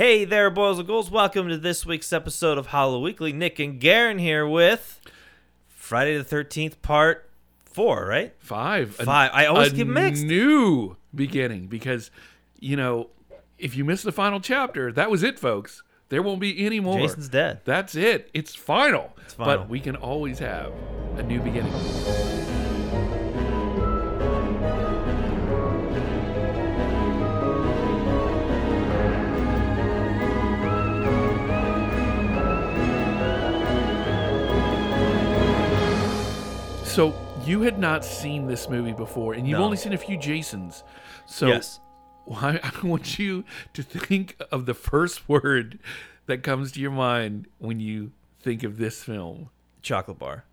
Hey there, boys and girls. Welcome to this week's episode of Hollow Weekly. Nick and Garen here with Friday the 13th, part four, right? Five. Five. I always a get mixed. New beginning because, you know, if you miss the final chapter, that was it, folks. There won't be any more. Jason's dead. That's it. It's final. It's final. But we can always have a new beginning. So you had not seen this movie before, and you've No. only seen a few Jasons. So yes. why I want you to think of the first word that comes to your mind when you think of this film. Chocolate bar.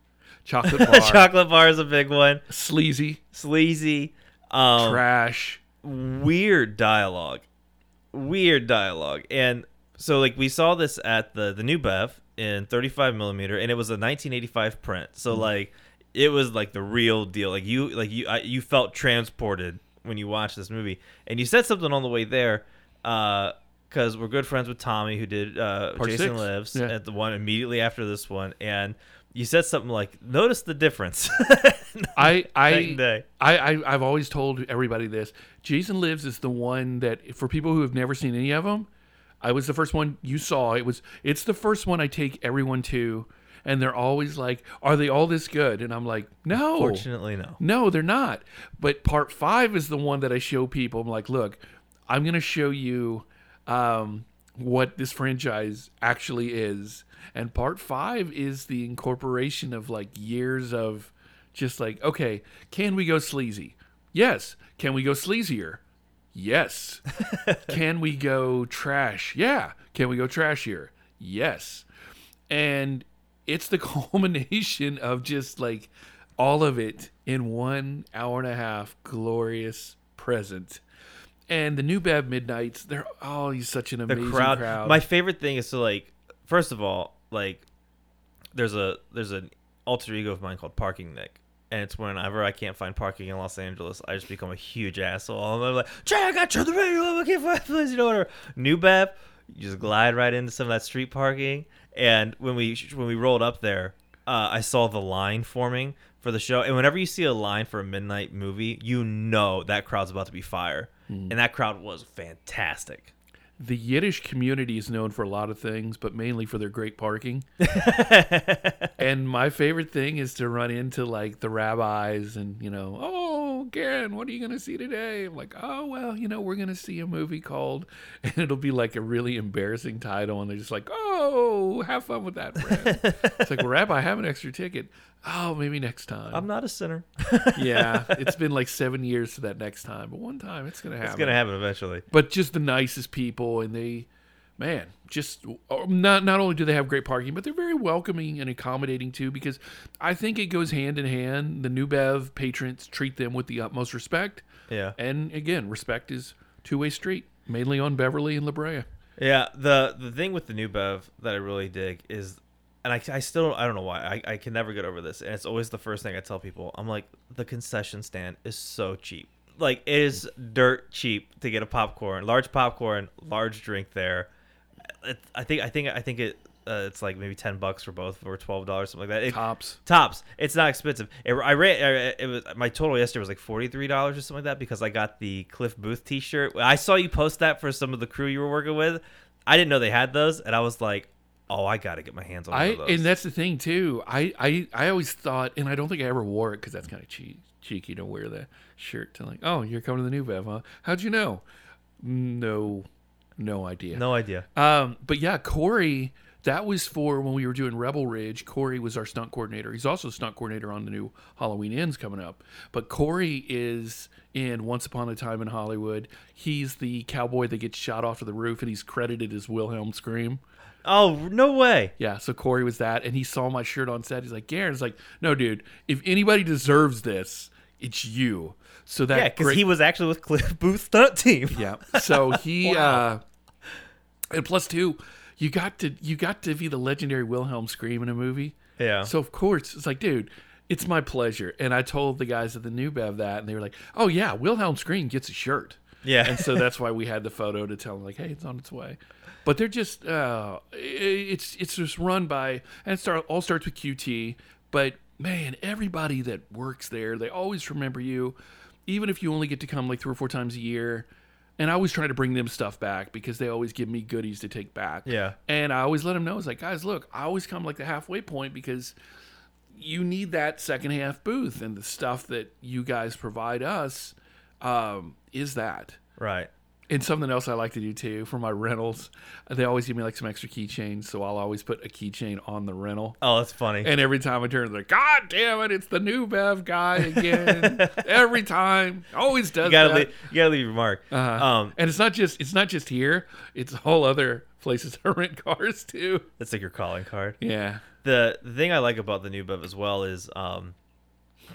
Chocolate bar, Chocolate bar is a big one. sleazy, Sleazy. Um, trash. weird dialogue weird dialogue and so like we saw this at the the new bev in 35 millimeter and it was a 1985 print so like it was like the real deal like you like you I, you felt transported when you watched this movie and you said something on the way there uh because we're good friends with tommy who did uh jason six. lives Yeah. at the one immediately after this one and you said something like notice the difference I I. I I I've always told everybody this. Jason Lives is the one that for people who have never seen any of them. I was the first one you saw. It was it's the first one I take everyone to, and they're always like, "Are they all this good?" And I'm like, "No, fortunately no No, they're not. But part five is the one that I show people. I'm like, look, I'm going to show you um, what this franchise actually is. And part five is the incorporation of like years of just like, okay, can we go sleazy? Yes. Can we go sleazier? Yes. can we go trash? Yeah. Can we go trashier? Yes. And it's the culmination of just like all of it in one hour and a half glorious present. And the new Bev Midnights, they're he's such an the amazing crowd. crowd. My favorite thing is to like, first of all, like, there's a there's an alter ego of mine called Parking Nick, and it's whenever I can't find parking in Los Angeles, I just become a huge asshole. I'm like, Jay, I got you on the radio. I can't find place. You know whatever. New Bev, you just glide right into some of that street parking. And when we when we rolled up there, uh, I saw the line forming for the show. And whenever you see a line for a midnight movie, you know that crowd's about to be fire. And that crowd was fantastic. the Yiddish community is known for a lot of things, but mainly for their great parking. and my favorite thing is to run into like the rabbis and, you know, oh, Garen, what are you going to see today? I'm like, oh, well, you know, we're going to see a movie called, and it'll be like a really embarrassing title. And they're just like, oh, have fun with that, friend. it's like, well, Rabbi, I have an extra ticket. Oh, maybe next time. I'm not a sinner. yeah, it's been like seven years to that next time, but one time it's going to happen It's gonna happen eventually. but just the nicest people and they man just oh, not not only do they have great parking but they're very welcoming and accommodating too because i think it goes hand in hand the new bev patrons treat them with the utmost respect Yeah. and again respect is two-way street mainly on beverly and la brea Yeah. The the thing with the new Bev that I really dig is, and I, I still I don't know why I, I can never get over this, and it's always the first thing I tell people. I'm like the concession stand is so cheap. Like it is dirt cheap to get a popcorn, large popcorn, large drink there. It, I think I think I think it uh, it's like maybe ten bucks for both or twelve dollars something like that. It, tops Tops. It's not expensive. It, I ran. It was my total yesterday was like forty three dollars or something like that because I got the Cliff Booth T shirt. I saw you post that for some of the crew you were working with. I didn't know they had those, and I was like, "Oh, I got to get my hands on one i of those." and that's the thing too i i, I always thought and i don't think i ever wore it because that's kind of cheap cheeky to wear the shirt to like oh you're coming to the new bev huh how'd you know no no idea no idea. Um, but yeah, Corey, that was for when we were doing Rebel Ridge. Corey was our stunt coordinator. He's also stunt coordinator on the new Halloween Ends coming up. But Corey is in Once Upon a Time in Hollywood. He's the cowboy that gets shot off of the roof, and he's credited as Wilhelm Scream. Oh no way! Yeah, so Corey was that, and he saw my shirt on set. He's like, Garen's like, no, dude, if anybody deserves this, it's you. So that Yeah, because he was actually with Cliff Booth stunt team. yeah. So he Wow. uh and plus two, you got to you got to be the legendary Wilhelm Scream in a movie. Yeah. So of course it's like, dude, it's my pleasure. And I told the guys at the New Bev that, and they were like, "Oh yeah, Wilhelm Scream gets a shirt." Yeah. and so that's why we had the photo to tell them like, hey, it's on its way. But they're just uh, it's it's just run by and it start, all starts with QT. But man, everybody that works there, they always remember you, even if you only get to come like three or four times a year. And I always try to bring them stuff back because they always give me goodies to take back. Yeah. And I always let them know, it's like, guys, look, I always come like the halfway point because you need that second half booth, and the stuff that you guys provide us um, is that. Right. And something else I like to do too for my rentals, they always give me like some extra keychains, so I'll always put a keychain on the rental. Oh, that's funny. And every time I turn, they're like, God damn it, it's the new Bev guy again. every time, always does you gotta that. leave, you gotta leave your mark. Uh-huh. Um, and it's not just it's not just here; it's all other places I rent cars too. that's like your calling card. Yeah, the the thing I like about the new Bev as well is um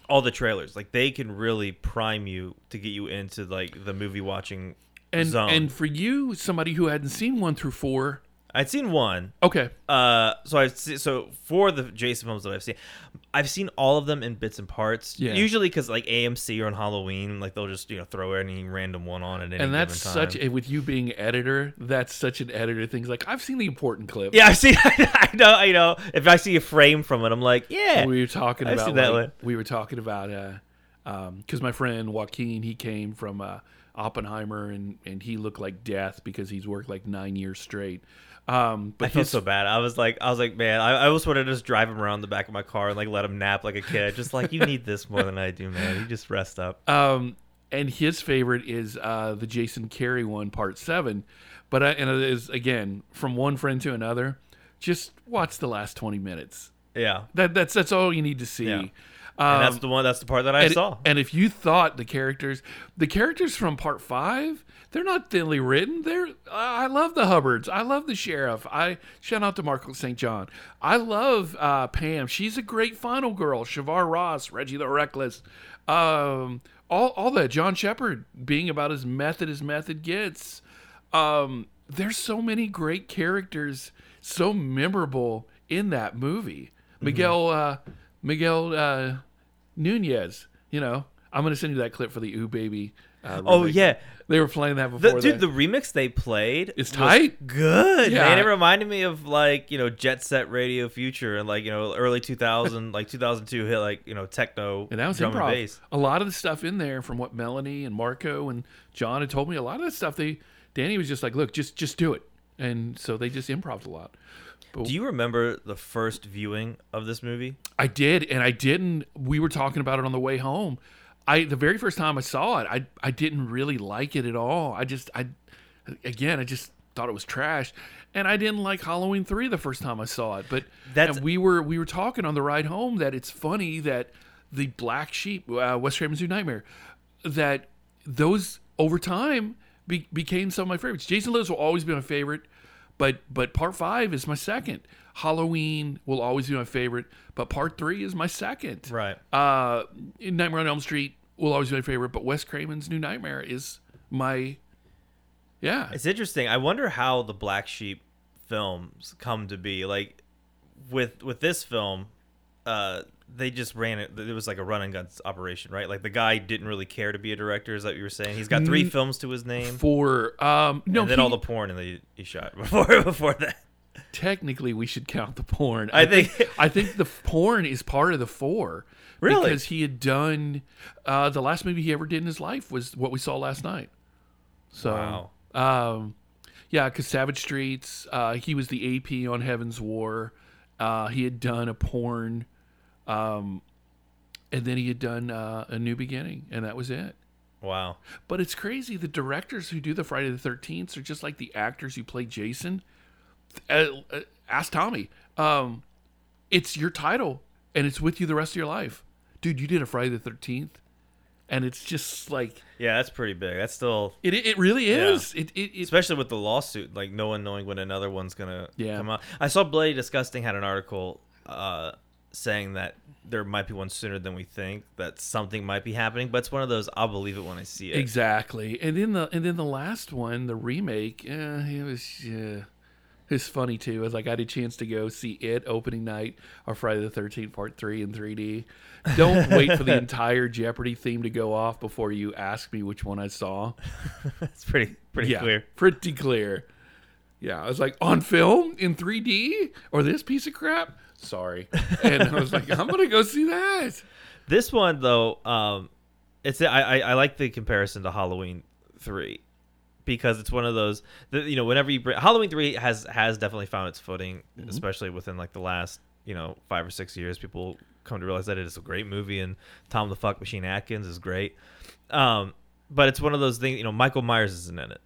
all the trailers. Like they can really prime you to get you into like the movie watching and zone. and for you, somebody who hadn't seen one through four, I'd seen one. okay, Uh, so I've se- so for the Jason films that I've seen, I've seen all of them in bits and parts. Yeah. Usually because like AMC or on Halloween, like they'll just you know throw any random one on at any and that's given time. such a, with you being editor, that's such an editor thing. It's like I've seen the important clip. yeah, I've seen. I know. I know. If I see a frame from it, I'm like, yeah. we were talking I've about seen that like, one. we were talking about uh because my friend Joaquin he came from uh, Oppenheimer and and he looked like death because he's worked like nine years straight. Um, but I feel his, so bad. I was like, I was like, man, I, I almost wanted to just drive him around the back of my car and like let him nap like a kid. Just like you need this more than I do, man. You just rest up. Um, and his favorite is uh, the Jason Carrie one, part seven. But I, and it is again from one friend to another. Just watch the last twenty minutes. Yeah, That that's that's all you need to see. Yeah. Um, and that's the one. That's the part that I and, saw. and if you thought the characters, the characters from part five, they're not thinly written. They're I love the Hubbards. I love the sheriff. I shout out to Marco St. John. I love uh, Pam. She's a great final girl. Shavar Ross, Reggie the Reckless, um, all all that. John Shepherd being about as method as method gets. Um, there's so many great characters, so memorable in that movie. Mm-hmm. Miguel uh, Miguel uh, Nunez. You know, I'm gonna send you that clip for the Ooh Baby. Uh, oh remake. yeah, they were playing that the, before. dude, the remix they played is tight. Good Yeah. man. It reminded me of like you know Jet Set Radio Future and like you know early 2000 like 2002 hit like you know techno and that was drum and improv. bass. A lot of the stuff in there, from what Melanie and Marco and John had told me, a lot of the stuff they Danny was just like, look, just just do it, and so they just improv a lot. But Do you remember the first viewing of this movie? I did, and I didn't. We were talking about it on the way home. I the very first time I saw it, I I didn't really like it at all. I just I again I just thought it was trash, and I didn't like Halloween three the first time I saw it. But that we were we were talking on the ride home that it's funny that the Black Sheep, uh, Wes Craven's New Nightmare, that those over time be, became some of my favorites. Jason Lives will always be my favorite, but but part five is my second. Halloween will always be my favorite, but part three is my second. Right. Uh, Nightmare on Elm Street will always be my favorite, but Wes Craven's New Nightmare is my yeah. It's interesting. I wonder how the Black Sheep films come to be. Like with with this film, uh, they just ran it. It was like a run and gun operation, right? Like the guy didn't really care to be a director. Is that what you were saying? He's got three films to his name, Four. um no, and then he- all the porn and the he shot before before that. technically we should count the porn. I think- I think the porn is part of the four. Really? Because he had done uh, the last movie he ever did in his life was what we saw last night. So Wow. um yeah, because Savage Streets, uh, he was the AP on Heaven's War. Uh, he had done a porn, um, and then he had done uh, a New Beginning, and that was it. Wow. But it's crazy. The directors who do the Friday the Thirteenth are just like the actors who play Jason. Uh, uh, ask Tommy. Um, it's your title, and it's with you the rest of your life, dude. You did a Friday the Thirteenth, and it's just like Yeah, that's pretty big. That's still, it. It really is. It, it, it especially with the lawsuit, like no one knowing when another one's gonna Yeah. come out. I saw Bloody Disgusting had an article uh, saying that there might be one sooner than we think. That something might be happening, but it's one of those I'll believe it when I see it. exactly. And then the and then the last one, the remake, eh, it was yeah. It's funny too. As like I had a chance to go see it opening night or Friday the Thirteenth Part Three in 3D. Don't wait for the entire Jeopardy theme to go off before you ask me which one I saw. it's pretty pretty yeah, clear. pretty clear. Yeah, I was like on film in 3D or this piece of crap. Sorry, and I was like, I'm gonna go see that. This one though, um, it's I, I I like the comparison to Halloween three because it's one of those that you know whenever you bring Halloween three has has definitely found its footing, especially within like the last you know five or six years. People come to realize that it is a great movie and Tom the Fuck Machine Atkins is great. Um, but it's one of those things. You know, Michael Myers isn't in it.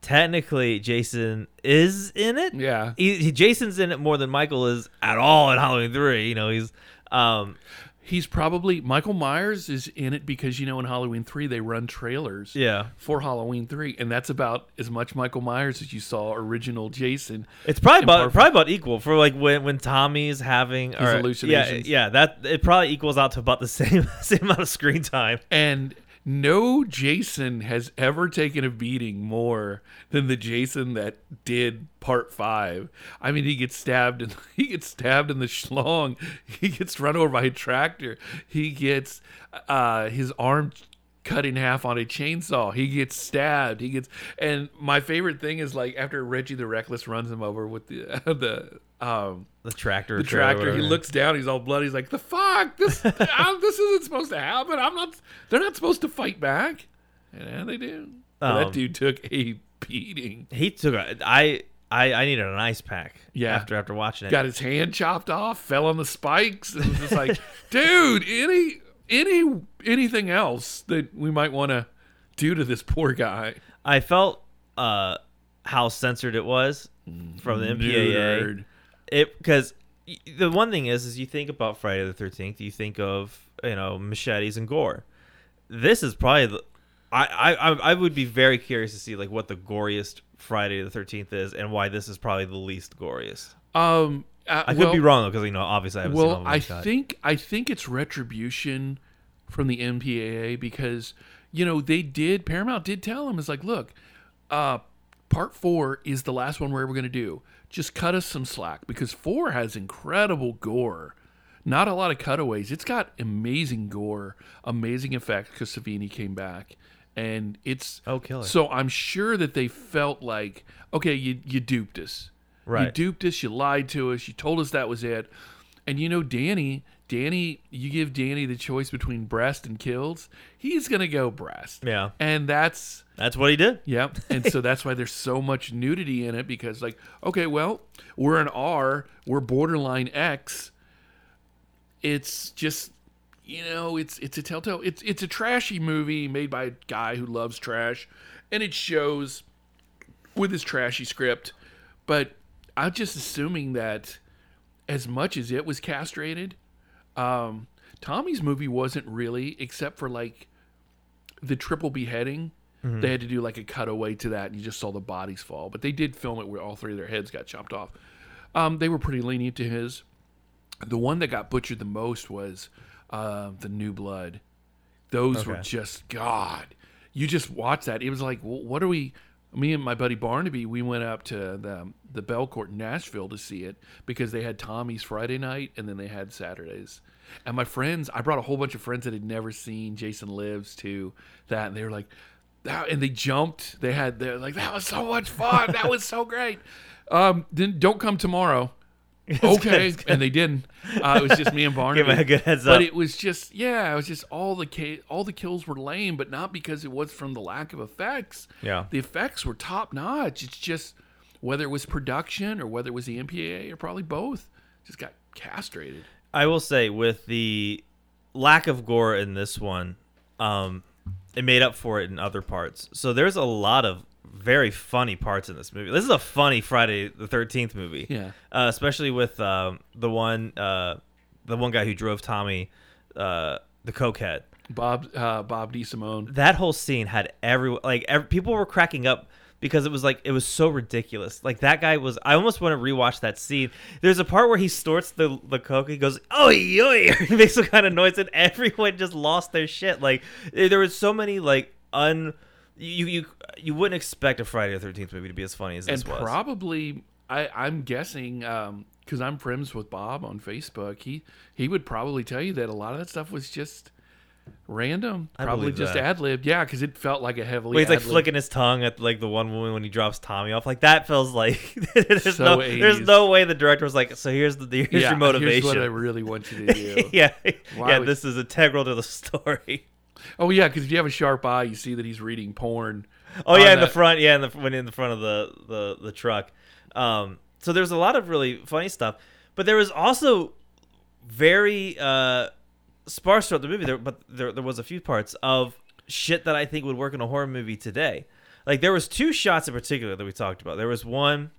Technically, Jason is in it. Yeah, He, he, Jason's in it more than Michael is at all in Halloween three. You know, he's um, he's probably Michael Myers is in it because you know in Halloween three they run trailers. yeah. For Halloween three, and that's about as much Michael Myers as you saw original Jason. It's probably about Parker- probably about equal for like when when Tommy's having or, hallucinations. Yeah, yeah, that it probably equals out to about the same same amount of screen time. And no Jason has ever taken a beating more than the Jason that did part five. I mean, he gets stabbed and he gets stabbed in the schlong. He gets run over by a tractor. He gets uh, his arm cut in half on a chainsaw. He gets stabbed. He gets and my favorite thing is like after Reggie the Reckless runs him over with the the um The tractor, the tractor. He looks down. He's all bloody. He's like, "The fuck! This I, this isn't supposed to happen. I'm not. They're not supposed to fight back." And they do. Um, that dude took a beating. He took a. I I I needed an ice pack. Yeah. After after watching it. Got his hand chopped off. Fell on the spikes. And was just like, dude, any any anything else that we might want to do to this poor guy? I felt uh how censored it was from the MPAA. Nerd. It because the one thing is is you think about Friday the Thirteenth, you think of you know machetes and gore. This is probably the. I, I I- would be very curious to see like what the goriest Friday the Thirteenth is and why this is probably the least goriest. Um, uh, I could well- be wrong though because you know obviously I haven't seen Well, Halloween I Cut. think I think it's retribution from the MPAA because you know they did Paramount did tell them it's like, look, uh, part four is the last one we're ever going to do. Just cut us some slack because four has incredible gore. Not a lot of cutaways. It's got amazing gore, amazing effects because Savini came back, and it's Oh, killer. So I'm sure that they felt like, okay, you you duped us. right? You duped us. You lied to us. You told us that was it. And you know, Danny, Danny, you give Danny the choice between breast and kills. He's gonna go breast. Yeah. And that's that's what he did. Yeah. And so that's why there's so much nudity in it because, like, okay, well, we're an R, we're borderline X. It's just, you know, it's it's a telltale. It's it's a trashy movie made by a guy who loves trash, and it shows with his trashy script. But I'm just assuming that as much as it was castrated, um, Tommy's movie wasn't really, except for like the triple beheading. They had to do like a cutaway to that, and you just saw the bodies fall. But they did film it where all three of their heads got chopped off. Um, they were pretty lenient to his. The one that got butchered the most was uh, the New Blood. Those were just God. You just watch that. It was like, well, what are we? Me and my buddy Barnaby, we went up to the the Belcourt in Nashville to see it because they had Tommy's Friday night and then they had Saturdays. And my friends, I brought a whole bunch of friends that had never seen Jason Lives to that, and they were like, that, and they jumped. They had they're like, that was so much fun. that was so great. Um, then don't come tomorrow. okay, and they didn't. Uh, it was just me and Barnaby. Give a good heads up. But it was just yeah, it was just all the ca- all the kills were lame, but not because it was from the lack of effects. Yeah. the effects were top notch. It's just whether it was production or whether it was the MPA or probably both, just got castrated. I will say with the lack of gore in this one, um, it made up for it in other parts. So there's a lot of very funny parts in this movie. This is a funny Friday the Thirteenth movie. Yeah. uh, especially with um, the one uh, the one guy who drove Tommy, uh, the cokehead. Bob uh, Bob DeSimone. That whole scene had every like ev people were cracking up because it was like it was so ridiculous. Like that guy was. I almost want to rewatch that scene. There's a part where he snorts the the coke. He goes, "Oh, oi!" he makes some kind of noise, and everyone just lost their shit. Like eh, there was so many like un. You you you wouldn't expect a Friday the Thirteenth movie to be as funny as this and was. probably I I'm guessing um because I'm friends with Bob on Facebook. He he would probably tell you that a lot of that stuff was just random, I probably believe just that. ad libbed. Yeah, because it felt like a heavily. Where he's like ad-libbed- flicking his tongue at like the one woman when he drops Tommy off. Like that feels like there's So no there's no way the director was like, so here's the here's yeah, your Here's motivation. what I really want you to do. yeah, Why yeah. would- This is integral to the story. Oh yeah, because if you have a sharp eye, you see that he's reading porn. Oh on yeah, in the that- front. Yeah, in the when in the front of the the the truck. Um, so there's a lot of really funny stuff, but there was also very uh sparse throughout the movie. There, but there there was a few parts of shit that I think would work in a horror movie today. Like there was two shots in particular that we talked about. There was one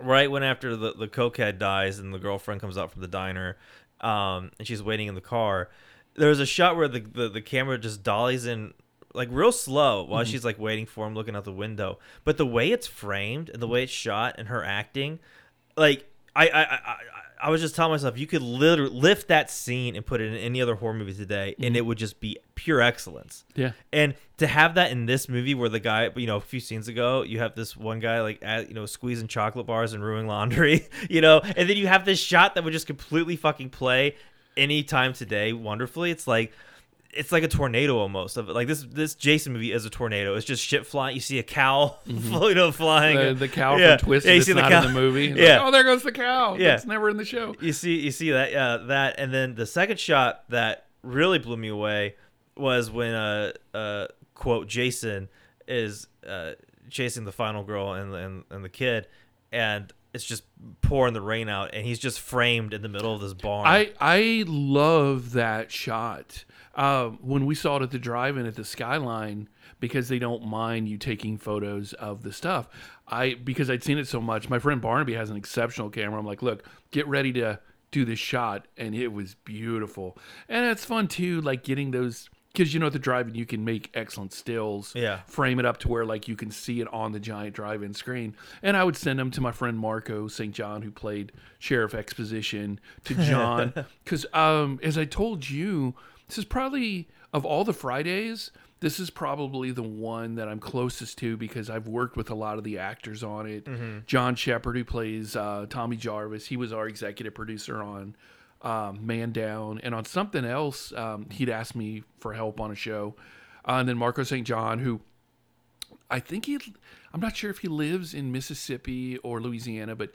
right when after the the cokehead dies and the girlfriend comes out from the diner, um, and she's waiting in the car. There was a shot where the, the the camera just dollies in like real slow while she's like waiting for him, looking out the window. But the way it's framed and the way it's shot and her acting, like I I I, I- I was just telling myself you could literally lift that scene and put it in any other horror movie today, and mm-hmm. it would just be pure excellence. Yeah. And to have that in this movie, where the guy, you know, a few scenes ago, you have this one guy like, at, you know, squeezing chocolate bars and ruining laundry, you know, and then you have this shot that would just completely fucking play anytime today wonderfully. It's like, it's like a tornado almost. Of like this, this Jason movie is a tornado. It's just shit flying. You see a cow, you know, flying. The, the cow Yeah. from Twisted Yeah, you is see the not cow- in the movie. It's Yeah. Like, oh, there goes the cow. Yeah. It's never in the show. you see you see that uh, that and then the second shot that really blew me away was when uh uh quote Jason is uh chasing the final girl and and, and the kid and it's just pouring the rain out and he's just framed in the middle of this barn. I I love that shot. Um, when we saw it at the drive-in at the Skyline, because they don't mind you taking photos of the stuff. I because I'd seen it so much. My friend Barnaby has an exceptional camera. I'm like, look, get ready to do this shot, and it was beautiful. And it's fun too, like getting those because you know at the drive-in you can make excellent stills. Yeah. frame it up to where like you can see it on the giant drive-in screen. And I would send them to my friend Marco St. John, who played Sheriff Exposition, to John, because um, as I told you, this is probably of all the Fridays. This is probably the one that I'm closest to because I've worked with a lot of the actors on it. John Shepherd, who plays uh, Tommy Jarvis, he was our executive producer on um, Man Down, and on something else, um, he'd asked me for help on a show. Uh, and then Marco St. John, who I think he, I'm not sure if he lives in Mississippi or Louisiana, but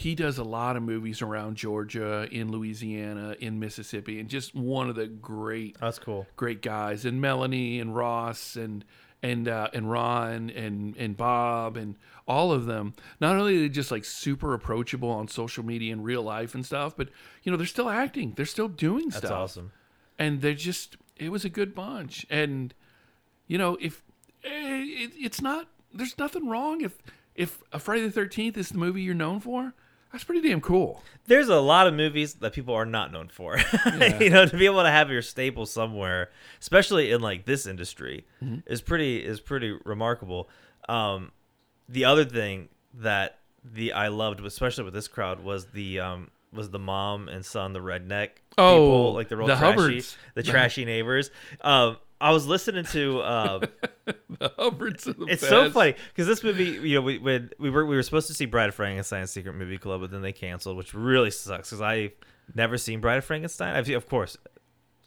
he does a lot of movies around Georgia, in Louisiana, in Mississippi, and just one of the great That's cool. great guys and Melanie and Ross and and uh, and Ron and and Bob and all of them. Not only are they just like super approachable on social media and real life and stuff, but you know they're still acting, they're still doing That's stuff, That's awesome. and they're just it was a good bunch. And you know if eh, it, it's not there's nothing wrong if if a Friday the Thirteenth is the movie you're known for. That's pretty damn cool. There's a lot of movies that people are not known for. you know, to be able to have your staple somewhere, especially in like this industry, is pretty is pretty remarkable. Um, the other thing that the I loved, especially with this crowd, was the um, was the mom and son, the redneck Oh, people, like the real the trashy, Hubbards. the trashy neighbors. Um, I was listening to. Um, The Hubbards the it's so funny because this movie, you know, we when we were we were supposed to see Bride of Frankenstein Secret Movie Club, but then they canceled, which really sucks because I've never seen Bride of Frankenstein. I've of course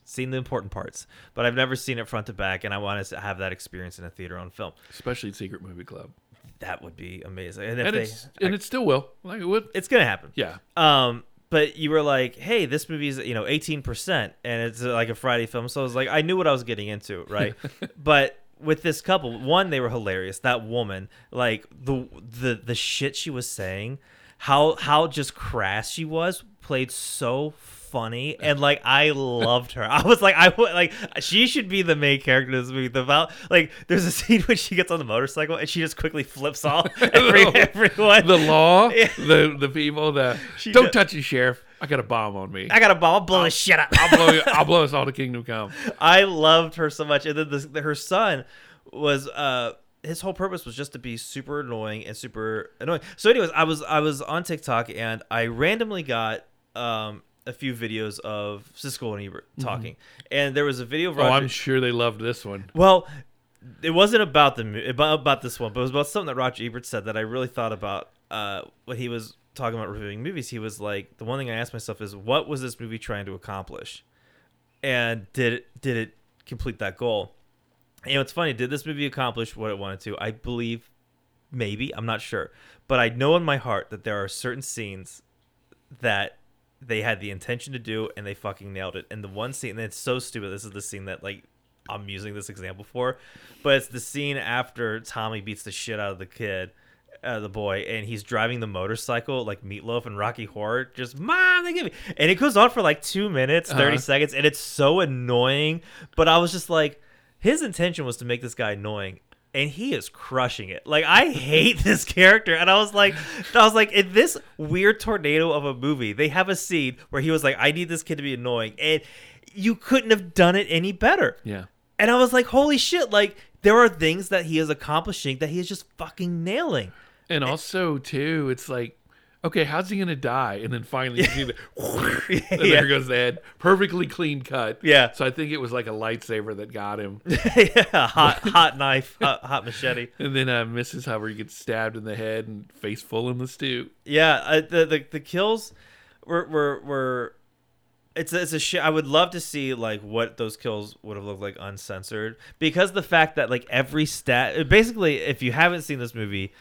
seen the important parts, but I've never seen it front to back, and I wanted to have that experience in a theater on film. especially Secret Movie Club. That would be amazing, and if and they, and it still will. Like it would. it's gonna happen. Yeah. Um, but you were like, "Hey, this movie's you know eighteen percent, and it's uh, like a Friday film." So I was like, I knew what I was getting into, right? but with this couple, one, they were hilarious. That woman, like the the the shit she was saying, how how just crass she was, played so funny and like I loved her. I was like I would like she should be the main character of this movie. The val- like there's a scene when she gets on the motorcycle and she just quickly flips off every, everyone. The law, Yeah. the the people, the She don't ju- touch you, sheriff. I got a bomb on me. I got a bomb. I'll blow his shit up. I'll blow you. I'll blow us all to kingdom come. I loved her so much, and then the, her son was uh his whole purpose was just to be super annoying and super annoying. So, anyways, I was I was on TikTok and I randomly got um a few videos of Siskel and Ebert talking, and there was a video of Oh, I'm sure they loved this one. Well, it wasn't about the about about this one, but it was about something that Roger Ebert said that I really thought about uh, when he was talking about reviewing movies, he was like, the one thing I asked myself is, what was this movie trying to accomplish, and did it did it complete that goal? You know, it's funny. Did this movie accomplish what it wanted to? I believe, maybe. I'm not sure, but I know in my heart that there are certain scenes that they had the intention to do and they fucking nailed it. And the one scene, and it's so stupid. This is the scene that like I'm using this example for, but it's the scene after Tommy beats the shit out of the kid, uh, the boy, and he's driving the motorcycle like Meatloaf and Rocky Horror. Just mom, they give me, and it goes on for like two minutes, 30 Uh-huh. seconds, and it's so annoying. But I was just like, his intention was to make this guy annoying. And he is crushing it. Like I hate this character, and I was like, I was like, in this weird tornado of a movie, they have a scene where he was like, "I need this kid to be annoying," and you couldn't have done it any better. Yeah. And I was like, holy shit, like there are things that he is accomplishing that he is just fucking nailing. And also too, it's like, okay, how's he gonna die? And then finally, you see the, and Yeah. there goes the head, perfectly clean cut. Yeah. So I think it was like a lightsaber that got him. yeah, hot hot knife, hot, hot machete. And then uh, Mrs. Hubbard gets stabbed in the head and face full in the stew. Yeah, uh, the, the the kills were were were it's a, it's a shit. I would love to see like what those kills would have looked like uncensored because the fact that like every stat basically if you haven't seen this movie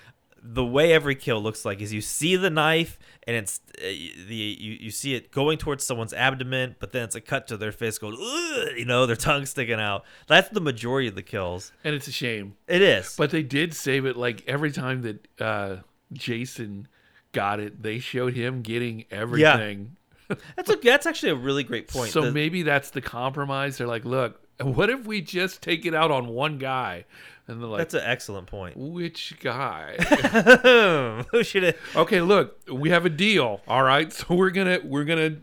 the way every kill looks like is you see the knife and it's uh, the you, you see it going towards someone's abdomen but then it's a cut to their face going "Ugh," you know their tongue sticking out that's the majority of the kills And it's a shame. it is But they did save it like every time that uh, Jason got it, they showed him getting everything. that's a, that's actually a really great point So The- maybe that's the compromise. They're like, look, what if we just take it out on one guy? And they're like, that's an excellent point which guy? who should have okay, look, we have a deal. All right, so we're gonna we're gonna.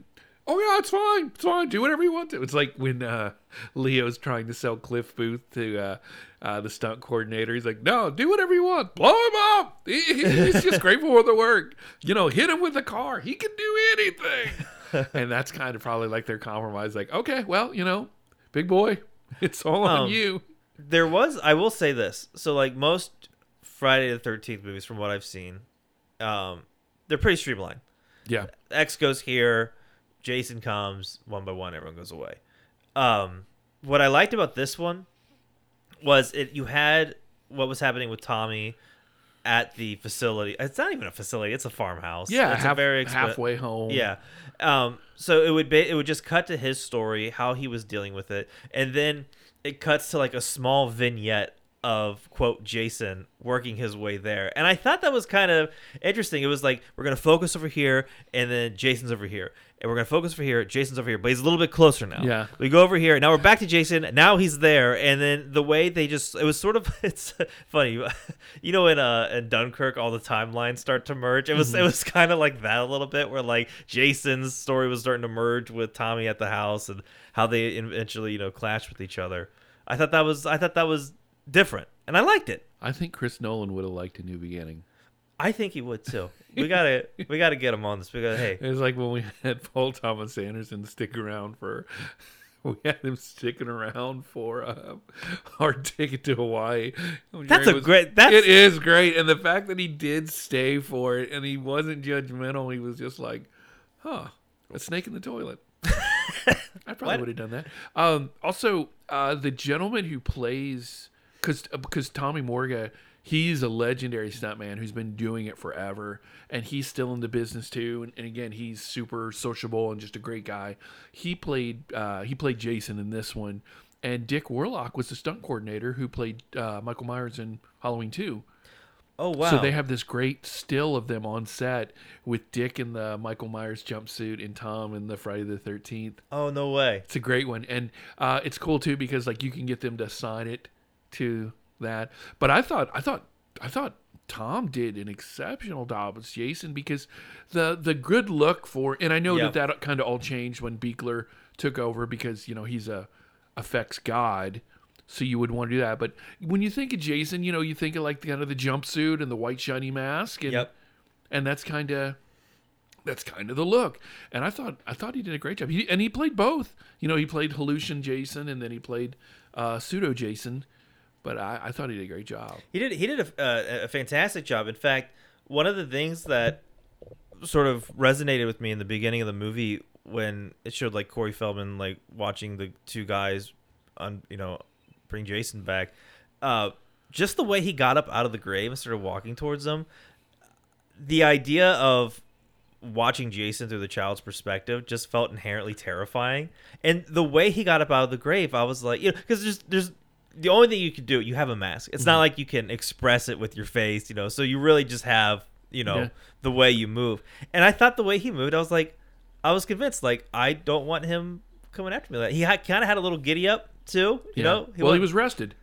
Oh yeah, it's fine. It's fine. Do whatever you want to. It's like when uh, Leo's trying to sell Cliff Booth to uh, uh, the stunt coordinator. He's like, "No, do whatever you want. Blow him up. He, he- he's just grateful for the work. You know, hit him with a car. He can do anything." and that's kind of probably like their compromise. Like, okay, well, you know, big boy, it's all on Um, you. There was i will say this. So like most friday the 13th movies from what i've seen um they're pretty streamlined. Yeah, x goes here jason comes one by one everyone goes away. Um what i liked about this one was it you had what was happening with tommy at the facility. It's not even a facility it's a farmhouse. Yeah, it's half, a very expen- halfway home. yeah. Um, so it would be it would just cut to his story, how he was dealing with it, and then it cuts to like a small vignette of quote Jason working his way there. And I thought that was kind of interesting. It was like we're gonna focus over here and then Jason's over here. And we're gonna focus over here, Jason's over here, but he's a little bit closer now. Yeah. We go over here, now we're back to Jason, now he's there, and then the way they just it was sort of it's funny. You know in uh in Dunkirk all the timelines start to merge. It was it was kind of like that a little bit where like Jason's story was starting to merge with Tommy at the house and how they eventually, you know, clashed with each other. I thought that was I thought that was different. And I liked it. I think Chris Nolan would have liked a new beginning. I think he would too. We gotta we gotta get him on this because hey, It was like when we had Paul Thomas Anderson stick around for. We had him sticking around for uh, our ticket to Hawaii. that's Jerry a was- great that's It is great, and the fact that he did stay for it and he wasn't judgmental, he was just like, "Huh, a snake in the toilet." I probably would have done that. Um, also, uh, the gentleman who plays because because Tommy Morga, he's a legendary stuntman who's been doing it forever, and he's still in the business too. And, and again, he's super sociable and just a great guy. He played uh, he played Jason in this one, and Dick Warlock was the stunt coordinator who played uh, Michael Myers in Halloween Two. oh wow. So they have this great still of them on set with Dick in the Michael Myers jumpsuit and Tom in the Friday the Thirteenth. oh no way. It's a great one, and uh, it's cool too because like you can get them to sign it to that. But I thought, I thought, I thought Tom did an exceptional job as Jason because the the good look for, and I know Yeah. that that kind of all changed when Buechler took over because you know he's a effects god. So you would want to do that, but when you think of Jason, you know you think of like the kind of the jumpsuit and the white shiny mask, and Yep. and that's kind of that's kind of the look. And I thought I thought he did a great job. He, and he played both. You know, he played Hallucian Jason and then he played uh, Pseudo Jason. But I, I thought he did a great job. He did. He did a, a fantastic job. In fact, one of the things that sort of resonated with me in the beginning of the movie when it showed like Corey Feldman like watching the two guys on you know bring Jason back, uh, just the way he got up out of the grave and started walking towards them. The idea of watching Jason through the child's perspective just felt inherently terrifying, and the way he got up out of the grave, I was like, you know, because there's there's the only thing you can do, you have a mask. It's not Mm-hmm. like you can express it with your face, you know. So you really just have, you know, Yeah. the way you move. And I thought the way he moved, I was like, I was convinced. Like I don't want him coming after me. Like he kind of had a little giddy up too, you Yeah. know. well, he was rested,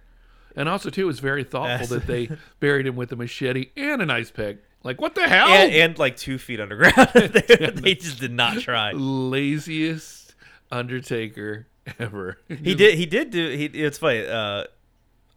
and also too, it was very thoughtful that they buried him with a machete and an ice pick. Like what the hell? and, and like two feet underground. they, they just did not try. laziest Undertaker ever. He did. He did do. He. It's funny. Uh,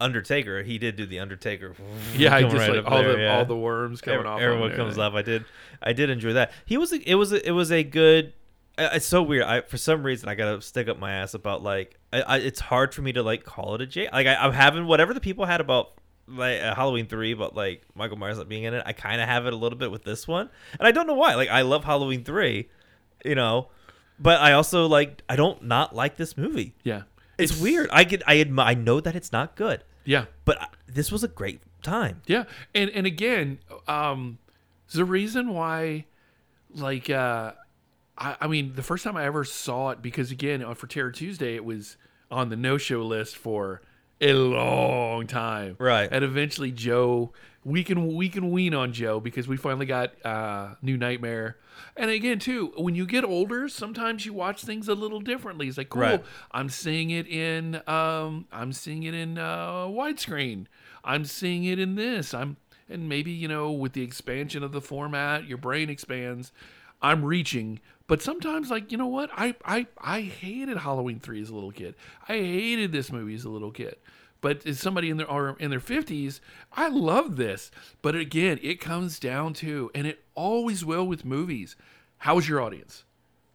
Undertaker. He did do the Undertaker. Yeah, I just right like all there, the yeah. all the worms coming Ev- off. on Everyone there. comes up. I did. I did enjoy that. He was. It was. It was a good. It's so weird. I for some reason I gotta stick up my ass about like. I, I it's hard for me to like call it a J. Like I, I'm having whatever the people had about like uh, Halloween three, but like Michael Myers not being in it. I kind of have it a little bit with this one, and I don't know why. Like I love Halloween three, you know, but I also like I don't not like this movie. Yeah, It's, weird. I get. I admi- I know that it's not good, Yeah, but I, this was a great time. yeah, and and again, um, the reason why, like, uh, I, I mean, the first time I ever saw it, because again, uh, for Terror Tuesday, it was on the no-show list for a long time, Right. And eventually, Joe, we can we can wean on Joe because we finally got uh, New Nightmare. And again, too, when you get older, sometimes you watch things a little differently. It's like, cool, Right. I'm seeing it in, um, I'm seeing it in uh, widescreen. I'm seeing it in this. I'm, and maybe you know, with the expansion of the format, your brain expands. I'm reaching, but sometimes, like you know what, I I I hated Halloween three as a little kid. I hated this movie as a little kid. But as somebody in their or in their fifties, I love this. But again, it comes down to, and it always will with movies. How is your audience?